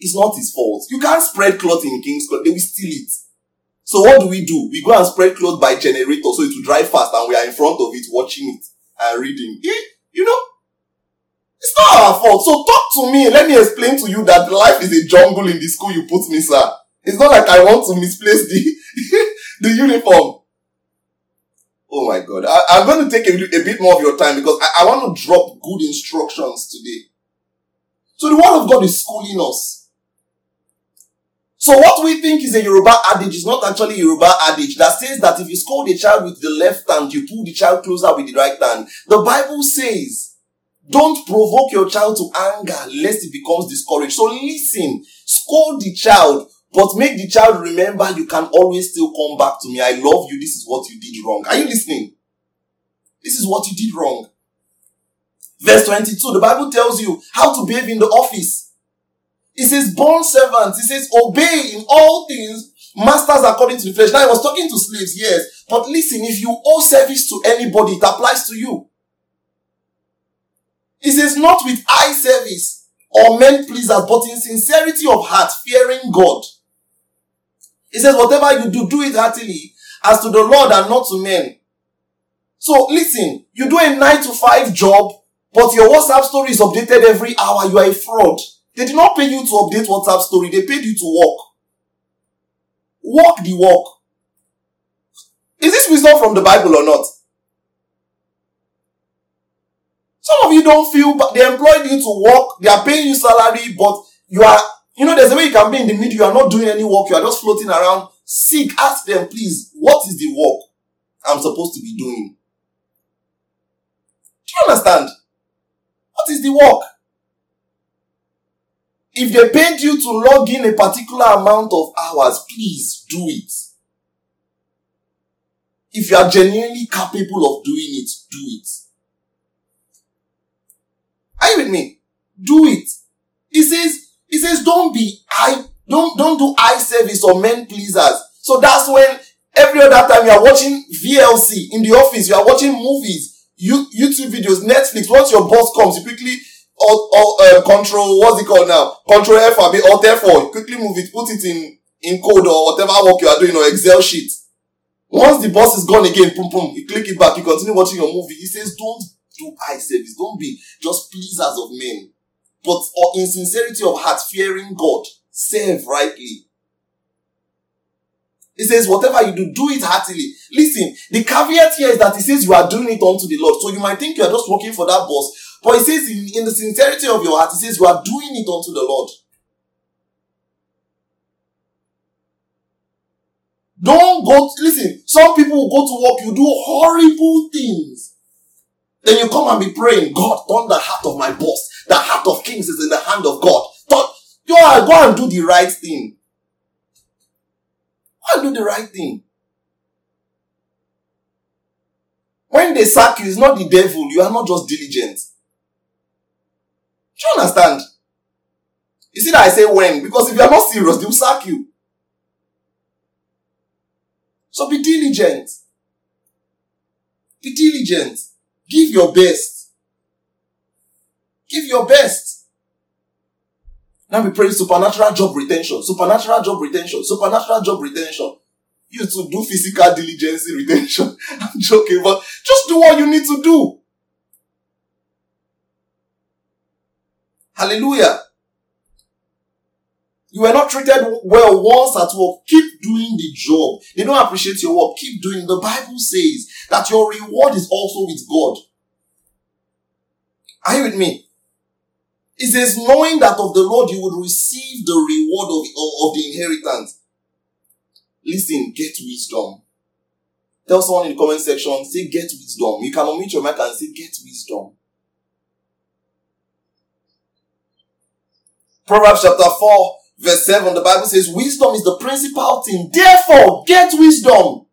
It's not his fault. You can't spread cloth in King's College. They will steal it. So what do we do? We go and spread cloth by generator so it will dry fast and we are in front of it watching it and reading. Eh? You know? It's not our fault. So talk to me. Let me explain to you that life is a jungle in the school you put me, sir. It's not like I want to misplace the, [laughs] the uniform. Oh my God. I, am going to take a, a, bit more of your time because I, I want to drop good instructions today. So the word of God is schooling us. So what we think is a Yoruba adage is not actually a Yoruba adage that says that if you scold a child with the left hand, you pull the child closer with the right hand. The Bible says, don't provoke your child to anger lest he becomes discouraged. So listen, scold the child, but make the child remember you can always still come back to me. I love you. This is what you did wrong. Are you listening? This is what you did wrong. Verse 22, the Bible tells you how to behave in the office. It says, born servants. It says, obey in all things, masters according to the flesh. Now, I was talking to slaves, yes. But listen, if you owe service to anybody, it applies to you. It says, not with eye service or men pleasers, but in sincerity of heart, fearing God. It says, whatever you do, do it heartily, as to the Lord and not to men. So listen, you do a nine to five job, but your WhatsApp story is updated every hour. You are a fraud. They did not pay you to update WhatsApp story. They paid you to walk. Walk the walk. Is this wisdom from the Bible or not? Some of you don't feel, but they employed you to work. They are paying you salary, but you are, you know, there's a way you can be in the middle. You are not doing any work. You are just floating around. Seek, ask them, please, what is the work I'm supposed to be doing? Do you understand? What is the work? If they paid you to log in a particular amount of hours, please do it. If you are genuinely capable of doing it, do it. Are you with me? Do it. He says, he says, don't be I don't, don't do eye service or men pleasers. So that's when every other time you are watching VLC in the office, you are watching movies, YouTube videos, Netflix. Once your boss comes, you quickly or, or uh, control what's it called now? Control F or Alt F4. Quickly move it, put it in in code or whatever work you are doing or Excel sheet. Once the boss is gone again, boom, boom, you click it back, you continue watching your movie. He says, don't do eye service. Don't be just pleasers of men. But or in sincerity of heart, fearing God, serve rightly. He says, whatever you do, do it heartily. Listen, the caveat here is that he says you are doing it unto the Lord. So you might think you are just working for that boss. But he says in, in the sincerity of your heart, he says you are doing it unto the Lord. Don't go, listen, some people go to work, you do horrible things. Then you come and be praying, God, turn the heart of my boss. The heart of kings is in the hand of God. Turn, are go and do the right thing. Go and do the right thing. When they sack you, it's not the devil. You are not just diligent. Do you understand? You see that I say when? Because if you are not serious, they will sack you. So be diligent. Be diligent. Give your best. Give your best. Now we pray supernatural job retention, supernatural job retention, supernatural job retention. You to do physical diligence retention. [laughs] I'm joking, but just do what you need to do. Hallelujah. You were not treated well once at work. Keep doing the job. They don't appreciate your work. Keep doing. The Bible says that your reward is also with God. Are you with me? It says, knowing that of the Lord you would receive the reward of, of, of the inheritance. Listen, get wisdom. Tell someone in the comment section, say, get wisdom. You can unmute your mic and say, get wisdom. Proverbs chapter 4, verse 7, the Bible says, Wisdom is the principal thing. Therefore, get wisdom.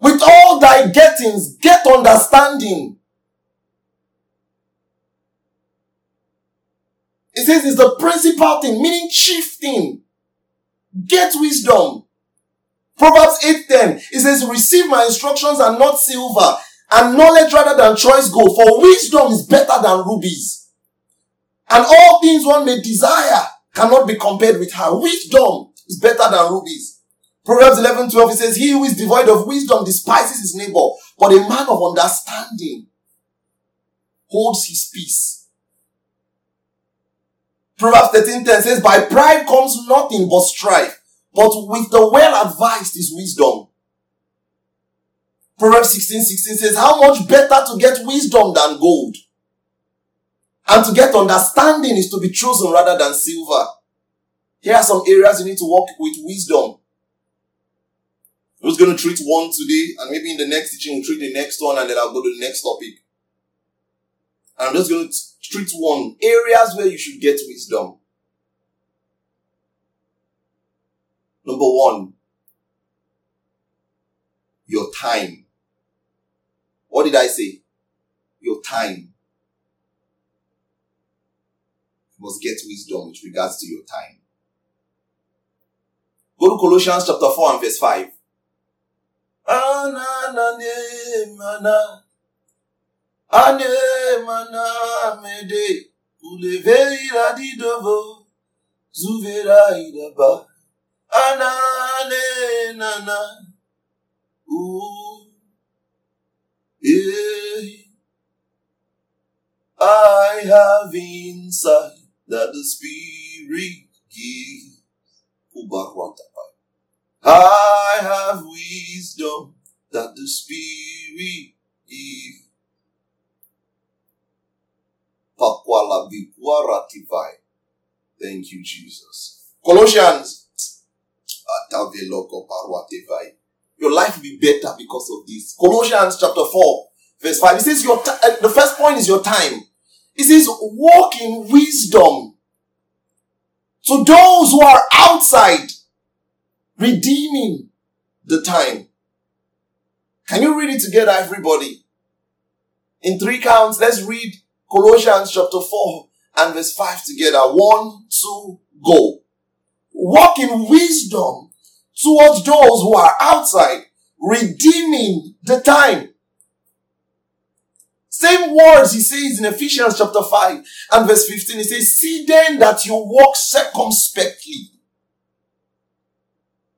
With all thy gettings, get understanding. It says it's the principal thing, meaning chief thing. Get wisdom. Proverbs 8:10. It says, Receive my instructions and not silver, and knowledge rather than choice gold, for wisdom is better than rubies. And all things one may desire cannot be compared with her. Wisdom is better than rubies. Proverbs 11, 12, it says, He who is devoid of wisdom despises his neighbor, but a man of understanding holds his peace. Proverbs 13, 10 says, By pride comes nothing but strife, but with the well advised is wisdom. Proverbs 16, 16 says, How much better to get wisdom than gold? And to get understanding is to be chosen rather than silver. Here are some areas you need to work with wisdom. I was going to treat one today, and maybe in the next teaching we'll treat the next one, and then I'll go to the next topic. I'm just going to treat one. Areas where you should get wisdom. Number one, your time. What did I say? Your time. You must get wisdom with regards to your time. Go to Colossians chapter 4 and verse 5. zuvera idaba. Anane nana. Ooh yeah I have insight that the Spirit gives. I have wisdom that the Spirit gives. Thank you, Jesus. Colossians. Your life will be better because of this. Colossians chapter 4, verse 5. It says your t- the first point is your time. It says, walk in wisdom. To those who are outside, redeeming the time. Can you read it together, everybody? In three counts, let's read Colossians chapter 4 and verse 5 together. One, two, go. Walk in wisdom towards those who are outside, redeeming the time. Same words he says in Ephesians chapter 5 and verse 15. He says, See then that you walk circumspectly.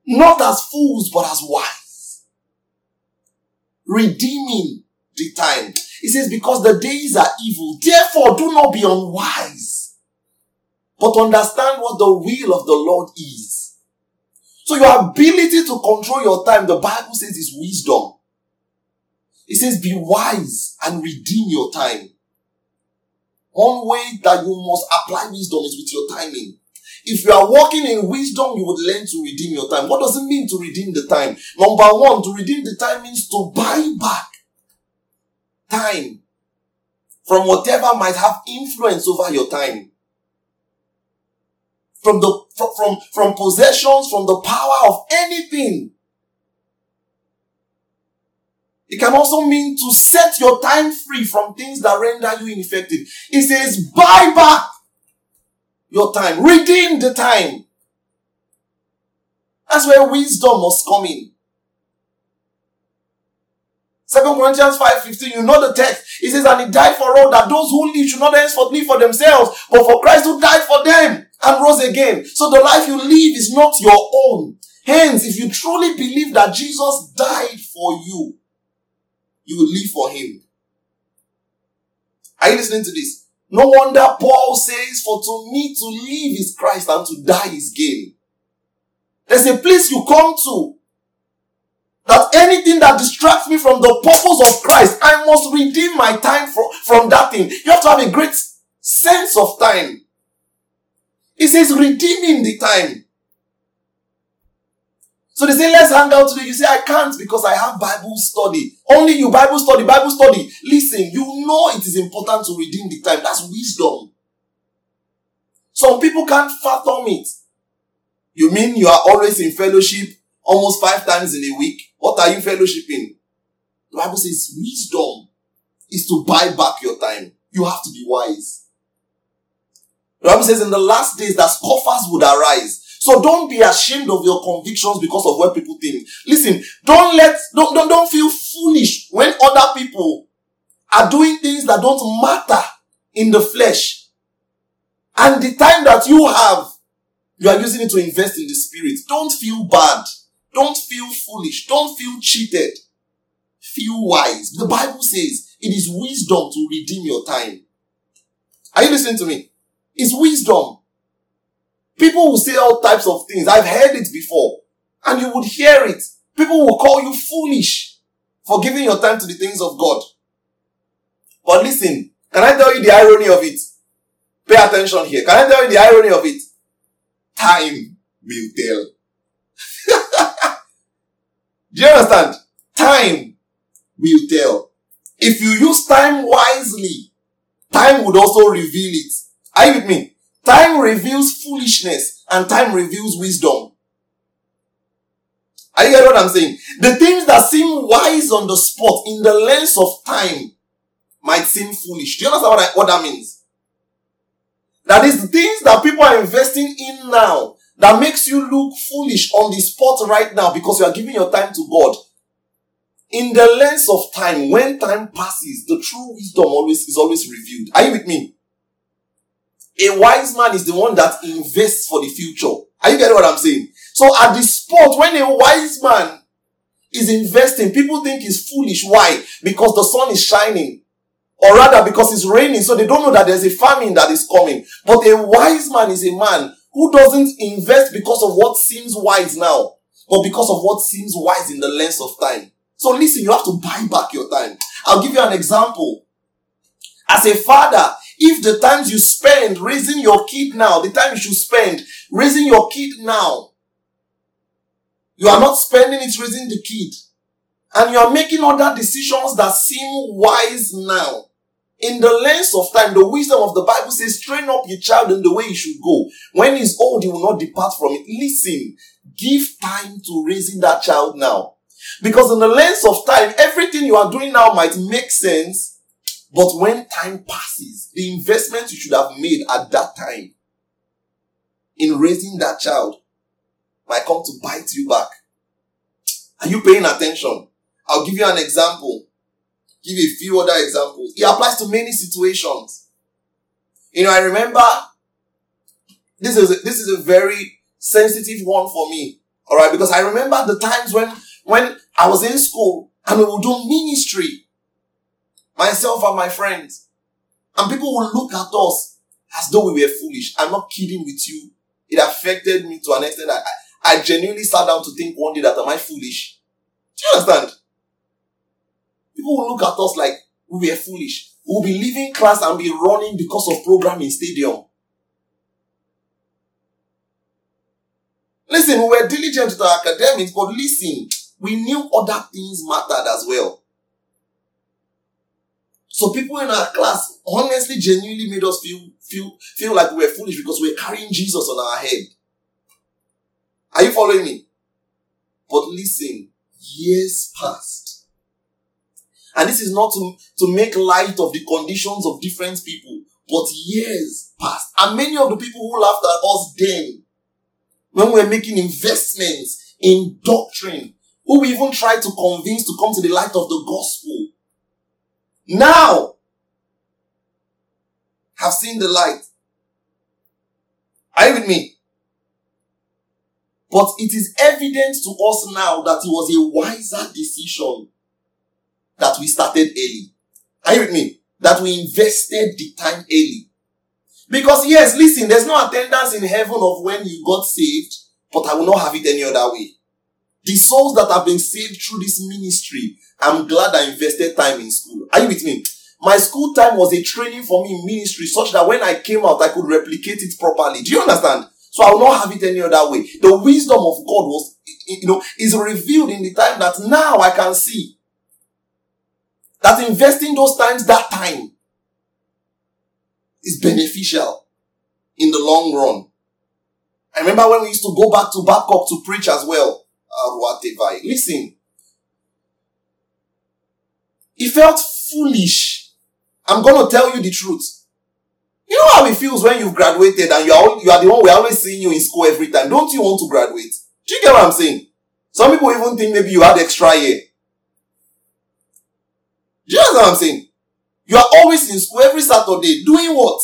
Not as fools, but as wise. Redeeming the time. He says, because the days are evil. Therefore, do not be unwise, but understand what the will of the Lord is. So your ability to control your time, the Bible says is wisdom. It says, be wise and redeem your time. One way that you must apply wisdom is with your timing. If you are walking in wisdom, you would learn to redeem your time. What does it mean to redeem the time? Number one, to redeem the time means to buy back time from whatever might have influence over your time. From the, from, from, from possessions, from the power of anything. It can also mean to set your time free from things that render you ineffective. It says buy back your time. Redeem the time. That's where wisdom must come in. Second Corinthians 5.15, you know the text. It says, and he died for all that those who live should not henceforth live for themselves, but for Christ who died for them and rose again. So the life you live is not your own. Hence, if you truly believe that Jesus died for you, you will live for him. Are you listening to this? No wonder Paul says, for to me to live is Christ and to die is gain. There's a place you come to that anything that distracts me from the purpose of Christ, I must redeem my time from, from that thing. You have to have a great sense of time. It says redeeming the time. So they say, let's hang out today. You say, I can't because I have Bible study. Only you Bible study, Bible study. Listen, you know it is important to redeem the time. That's wisdom. Some people can't fathom it. You mean you are always in fellowship almost five times in a week? What are you fellowshipping? The Bible says wisdom is to buy back your time. You have to be wise. The Bible says in the last days that scoffers would arise so don't be ashamed of your convictions because of what people think. Listen, don't let, don't, don't, don't feel foolish when other people are doing things that don't matter in the flesh. And the time that you have, you are using it to invest in the spirit. Don't feel bad. Don't feel foolish. Don't feel cheated. Feel wise. The Bible says it is wisdom to redeem your time. Are you listening to me? It's wisdom. People will say all types of things. I've heard it before. And you would hear it. People will call you foolish for giving your time to the things of God. But listen, can I tell you the irony of it? Pay attention here. Can I tell you the irony of it? Time will tell. [laughs] Do you understand? Time will tell. If you use time wisely, time would also reveal it. Are you with me? Time reveals foolishness and time reveals wisdom. Are you getting what I'm saying? The things that seem wise on the spot in the lens of time might seem foolish. Do you understand what, I, what that means? That is the things that people are investing in now that makes you look foolish on the spot right now because you are giving your time to God. In the lens of time, when time passes, the true wisdom always is always revealed. Are you with me? A wise man is the one that invests for the future. Are you getting what I'm saying? So at the spot, when a wise man is investing, people think he's foolish. Why? Because the sun is shining. Or rather, because it's raining, so they don't know that there's a famine that is coming. But a wise man is a man who doesn't invest because of what seems wise now, but because of what seems wise in the length of time. So listen, you have to buy back your time. I'll give you an example. As a father, if the times you spend raising your kid now, the time you should spend raising your kid now, you are not spending it raising the kid, and you are making other decisions that seem wise now. In the length of time, the wisdom of the Bible says, train up your child in the way he should go. When he's old, he will not depart from it. Listen, give time to raising that child now. Because in the length of time, everything you are doing now might make sense but when time passes, the investment you should have made at that time in raising that child might come to bite you back. Are you paying attention? I'll give you an example. Give you a few other examples. It applies to many situations. You know, I remember this is a, this is a very sensitive one for me. Alright, because I remember the times when, when I was in school and we would do ministry. Myself and my friends. And people will look at us as though we were foolish. I'm not kidding with you. It affected me to an extent that I, I genuinely sat down to think one day that am I foolish? Do you understand? People will look at us like we were foolish. We'll be leaving class and be running because of program in stadium. Listen, we were diligent with our academics, but listen, we knew other things mattered as well. So people in our class honestly, genuinely made us feel feel feel like we were foolish because we we're carrying Jesus on our head. Are you following me? But listen, years passed. And this is not to, to make light of the conditions of different people, but years passed. And many of the people who laughed at us then, when we were making investments in doctrine, who we even tried to convince to come to the light of the gospel, now have seen the light. Are you with me? But it is evident to us now that it was a wiser decision that we started early. Are you with me? That we invested the time early. Because yes, listen, there's no attendance in heaven of when you got saved, but I will not have it any other way. The souls that have been saved through this ministry, I'm glad I invested time in school. Are you with me? My school time was a training for me in ministry such that when I came out, I could replicate it properly. Do you understand? So I will not have it any other way. The wisdom of God was, you know, is revealed in the time that now I can see that investing those times that time is beneficial in the long run. I remember when we used to go back to Babcock to preach as well. Listen, he felt foolish. I'm going to tell you the truth. You know how it feels when you've graduated and you are, you are the one we're always seeing you in school every time. Don't you want to graduate? Do you get what I'm saying? Some people even think maybe you had extra year. Do you know what I'm saying? You are always in school every Saturday doing what?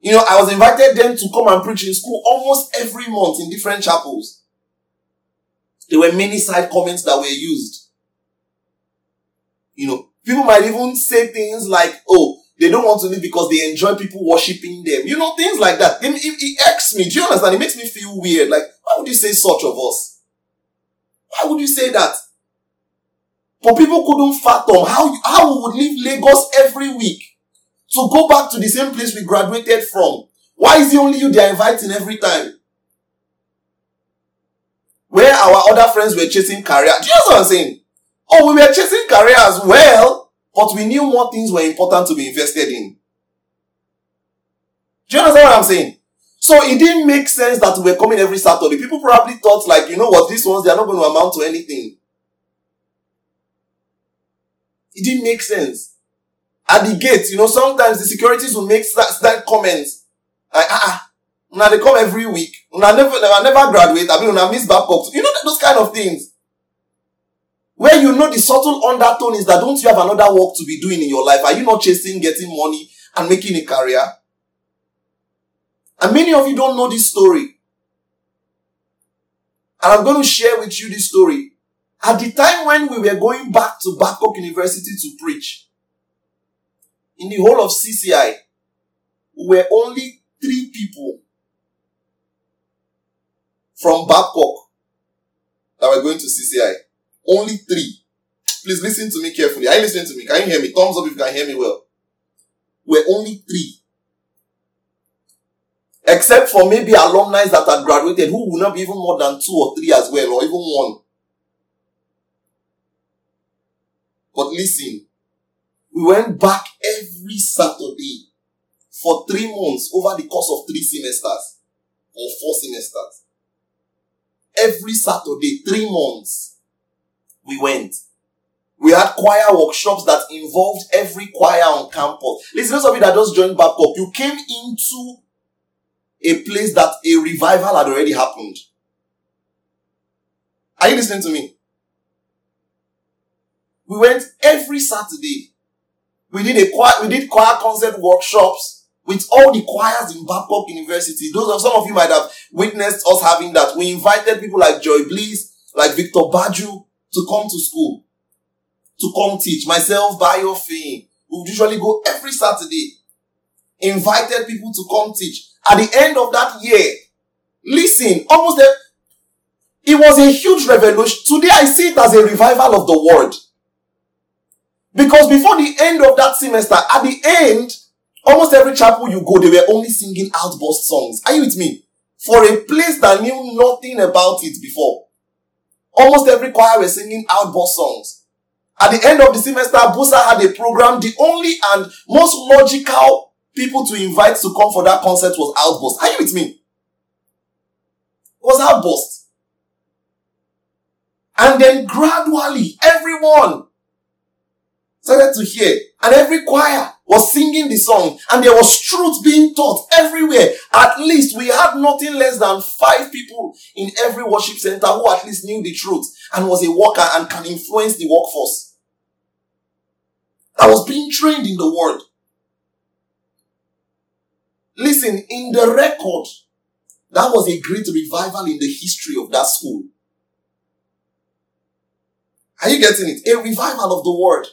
You know, I was invited then to come and preach in school almost every month in different chapels. There were many side comments that were used. You know, people might even say things like, oh, they don't want to leave because they enjoy people worshiping them. You know, things like that. It, it, it me. Do you understand? It makes me feel weird. Like, why would you say such of us? Why would you say that? But people couldn't fathom how, how we would leave Lagos every week to go back to the same place we graduated from. Why is it only you they're inviting every time? Where our other friends were chasing career. Do you know what I'm saying? Oh, we were chasing career as well. But we knew more things were important to be invested in. Do you understand what I'm saying? So it didn't make sense that we were coming every Saturday. People probably thought like, you know what, these ones, they are not going to amount to anything. It didn't make sense. At the gate, you know, sometimes the securities will make that comments. Like, ah, ah, now they come every week. Now never, never, never graduate. I mean, I miss Babcock. You know, those kind of things. Where you know the subtle undertone is that don't you have another work to be doing in your life? Are you not chasing getting money and making a career? And many of you don't know this story. And I'm going to share with you this story. At the time when we were going back to Babcock University to preach, in the whole of CCI, we were only three people from Babcock that were going to CCI. Only three. Please listen to me carefully. Are you listening to me? Can you hear me? Thumbs up if you can hear me well. We're only three. Except for maybe alumni that had graduated who will not be even more than two or three as well, or even one. But listen, we went back every Saturday for three months over the course of three semesters or four semesters. Every Saturday, three months we went. We had choir workshops that involved every choir on campus. Listen, those of you that just joined Babcock, you came into a place that a revival had already happened. Are you listening to me? We went every Saturday. We did a choir, we did choir concert workshops. With all the choirs in Babcock University. Those of some of you might have witnessed us having that. We invited people like Joy Bliss, like Victor Baju to come to school, to come teach. Myself, Bayo Fane. We would usually go every Saturday. Invited people to come teach. At the end of that year, listen, almost a, it was a huge revolution. Today I see it as a revival of the word. Because before the end of that semester, at the end, almost every chapel you go, they were only singing outburst songs. Are you with me? For a place that knew nothing about it before. Almost every choir were singing outburst songs. At the end of the semester, Busa had a program. The only and most logical people to invite to come for that concert was Outburst. Are you with me? It was Outburst. And then gradually, everyone started to hear. And every choir was singing the song. And there was truth being taught everywhere. At least we had nothing less than five people in every worship center who at least knew the truth and was a worker and can influence the workforce. I was being trained in the word. Listen, in the record, that was a great revival in the history of that school. Are you getting it? A revival of the word.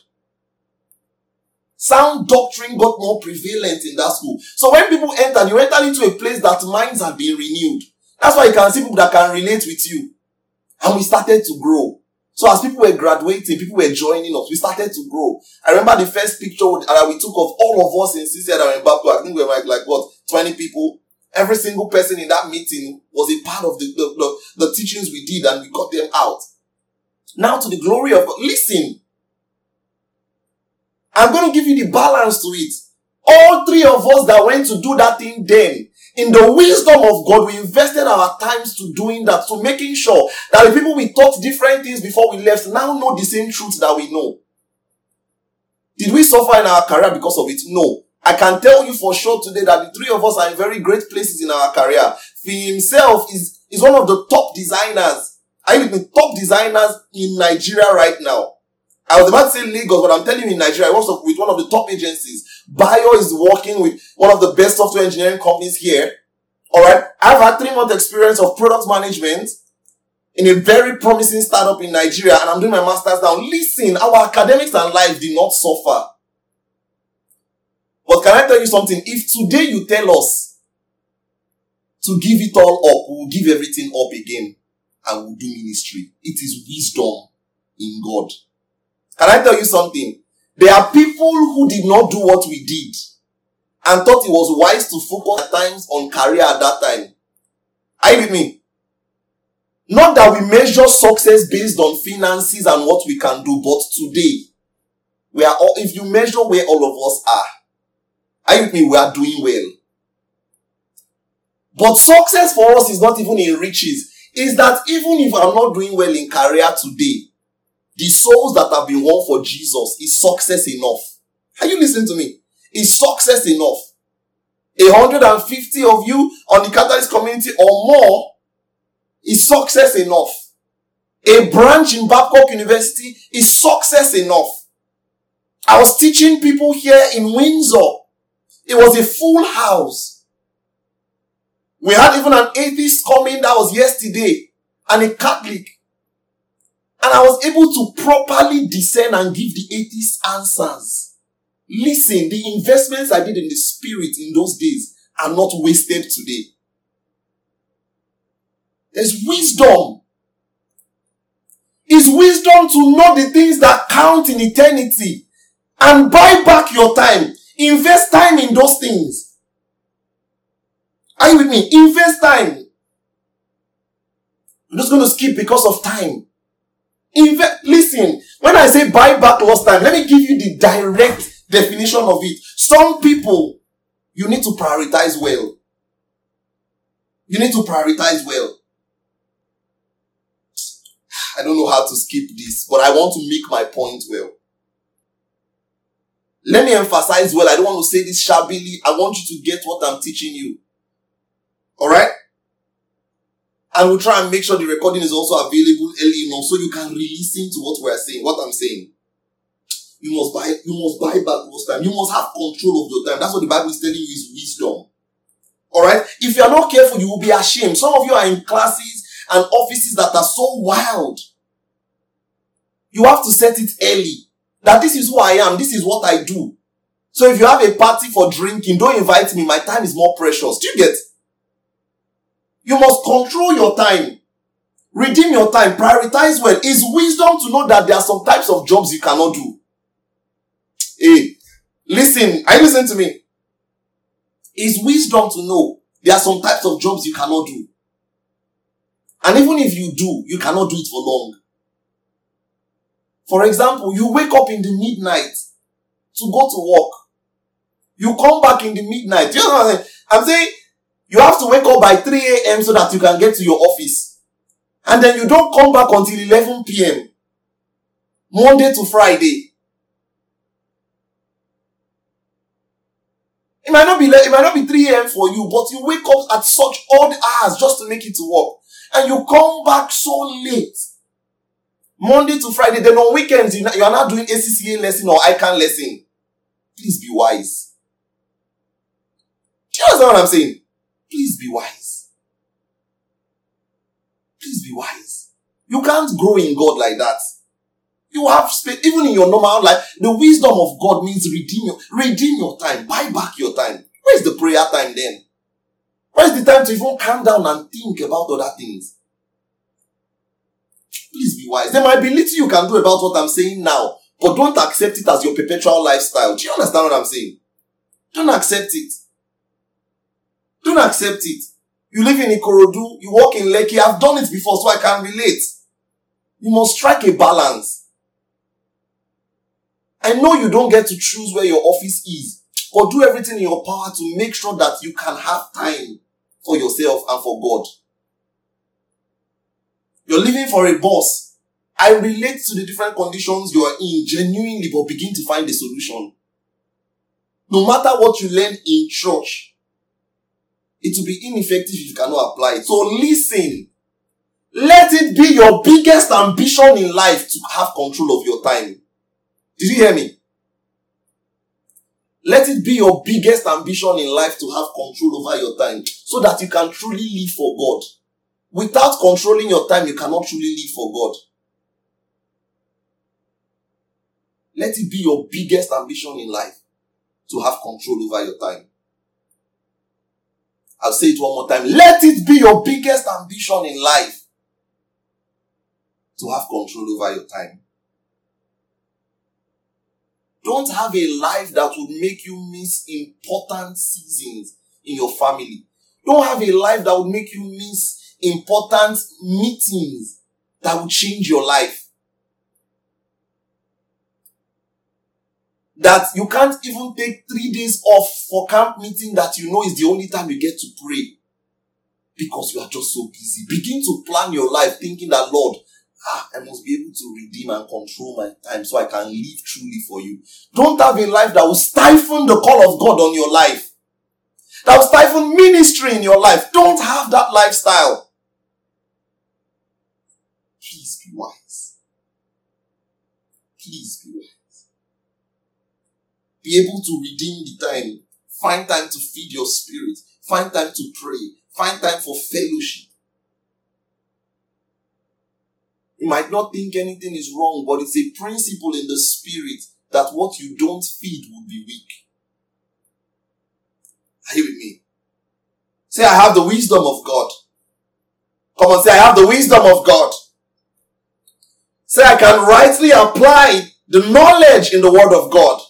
Sound doctrine got more prevalent in that school. So when people enter, you enter into a place that minds have been renewed. That's why you can see people that can relate with you. And we started to grow. So as people were graduating, people were joining us. We started to grow. I remember the first picture that uh, we took of all of us in CCI that were in Baptist. I think we were like, like what, 20 people. Every single person in that meeting was a part of the, the, the, the teachings we did and we got them out. Now to the glory of God. Listen. I'm going to give you the balance to it. All three of us that went to do that thing then, in the wisdom of God, we invested our times to doing that, to making sure that the people we taught different things before we left now know the same truth that we know. Did we suffer in our career because of it? No. I can tell you for sure today that the three of us are in very great places in our career. He himself is, is one of the top designers. I mean, the top designers in Nigeria right now. I was about to say Lagos, but I'm telling you in Nigeria, I work with one of the top agencies. Bayo is working with one of the best software engineering companies here. Alright. I've had three months experience of product management in a very promising startup in Nigeria and I'm doing my master's now. Listen, our academics and life did not suffer. But can I tell you something? If today you tell us to give it all up, we will give everything up again and we'll do ministry. It is wisdom in God. Can I tell you something? There are people who did not do what we did and thought it was wise to focus at times on career at that time. Are you with me? Not that we measure success based on finances and what we can do, but today, we are all, if you measure where all of us are, are you with me? We are doing well. But success for us is not even in riches. Is that even if I'm not doing well in career today, the souls that have been won for Jesus is success enough. Are you listening to me? Is success enough? A hundred and fifty of you on the Catalyst community or more is success enough. A branch in Babcock University is success enough. I was teaching people here in Windsor. It was a full house. We had even an atheist coming that was yesterday and a Catholic. And I was able to properly discern and give the atheist answers. Listen, the investments I did in the spirit in those days are not wasted today. There's wisdom. It's wisdom to know the things that count in eternity and buy back your time. Invest time in those things. Are you with me? Invest time. I'm just going to skip because of time. Inve- listen, when I say buy back lost time, let me give you the direct definition of it. Some people, you need to prioritize well. You need to prioritize well. I don't know how to skip this, but I want to make my point well. Let me emphasize well. I don't want to say this shabbily. I want you to get what I'm teaching you. Alright? And we'll try and make sure the recording is also available early enough so you can re-listen to what we're saying, what I'm saying. You must buy, you must buy back lost time. You must have control of your time. That's what the Bible is telling you is wisdom. Alright? If you are not careful, you will be ashamed. Some of you are in classes and offices that are so wild. You have to set it early. That this is who I am. This is what I do. So if you have a party for drinking, don't invite me. My time is more precious. Do you get? You must control your time. Redeem your time. Prioritize well. It's wisdom to know that there are some types of jobs you cannot do. Hey, listen. I listen to me. It's wisdom to know there are some types of jobs you cannot do. And even if you do, you cannot do it for long. For example, you wake up in the midnight to go to work. You come back in the midnight. You know what I'm saying? I'm saying you have to wake up by 3 a.m. so that you can get to your office. And then you don't come back until 11 p.m. Monday to Friday. It might not be it might not be 3 a.m. for you, but you wake up at such odd hours just to make it to work. And you come back so late. Monday to Friday. Then on weekends, you are not doing ACCA lesson or ICANN lesson. Please be wise. Do you understand what I'm saying? Please be wise. Please be wise. You can't grow in God like that. You have space, even in your normal life. The wisdom of God means redeem your, redeem your time, buy back your time. Where's the prayer time then? Where's the time to even calm down and think about other things? Please be wise. There might be little you can do about what I'm saying now, but don't accept it as your perpetual lifestyle. Do you understand what I'm saying? Don't accept it. Don't accept it. You live in Ikorodu, you work in Lekki. I've done it before, so I can relate. You must strike a balance. I know you don't get to choose where your office is, but do everything in your power to make sure that you can have time for yourself and for God. You're living for a boss. I relate to the different conditions you are in genuinely, but begin to find a solution. No matter what you learn in church, it will be ineffective if you cannot apply it. So listen. Let it be your biggest ambition in life to have control of your time. Did you hear me? Let it be your biggest ambition in life to have control over your time so that you can truly live for God. Without controlling your time, you cannot truly live for God. Let it be your biggest ambition in life to have control over your time. I'll say it one more time. Let it be your biggest ambition in life to have control over your time. Don't have a life that will make you miss important seasons in your family. Don't have a life that will make you miss important meetings that will change your life. That you can't even take three days off for camp meeting that you know is the only time you get to pray because you are just so busy. Begin to plan your life thinking that, Lord, ah, I must be able to redeem and control my time so I can live truly for you. Don't have a life that will stifle the call of God on your life. That will stifle ministry in your life. Don't have that lifestyle. Please be wise. Please be. Be able to redeem the time. Find time to feed your spirit. Find time to pray. Find time for fellowship. You might not think anything is wrong, but it's a principle in the spirit that what you don't feed will be weak. Are you with me? Say, I have the wisdom of God. Come on, say, I have the wisdom of God. Say, I can rightly apply the knowledge in the Word of God.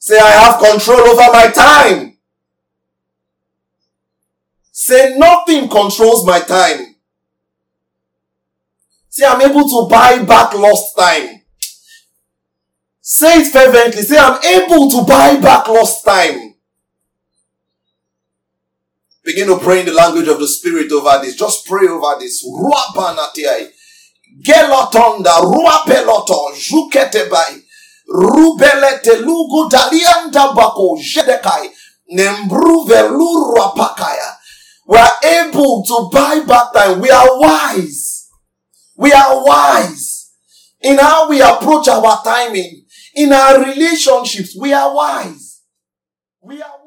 Say, I have control over my time. Say, nothing controls my time. Say, I'm able to buy back lost time. Say it fervently. Say, I'm able to buy back lost time. Begin to pray in the language of the Spirit over this. Just pray over this. Juketebai, rubelete lugu dalianda bako, jedekai, nembruve luruapakaya. We are able to buy back time. We are wise. We are wise. In how we approach our timing, in our relationships, we are wise. We are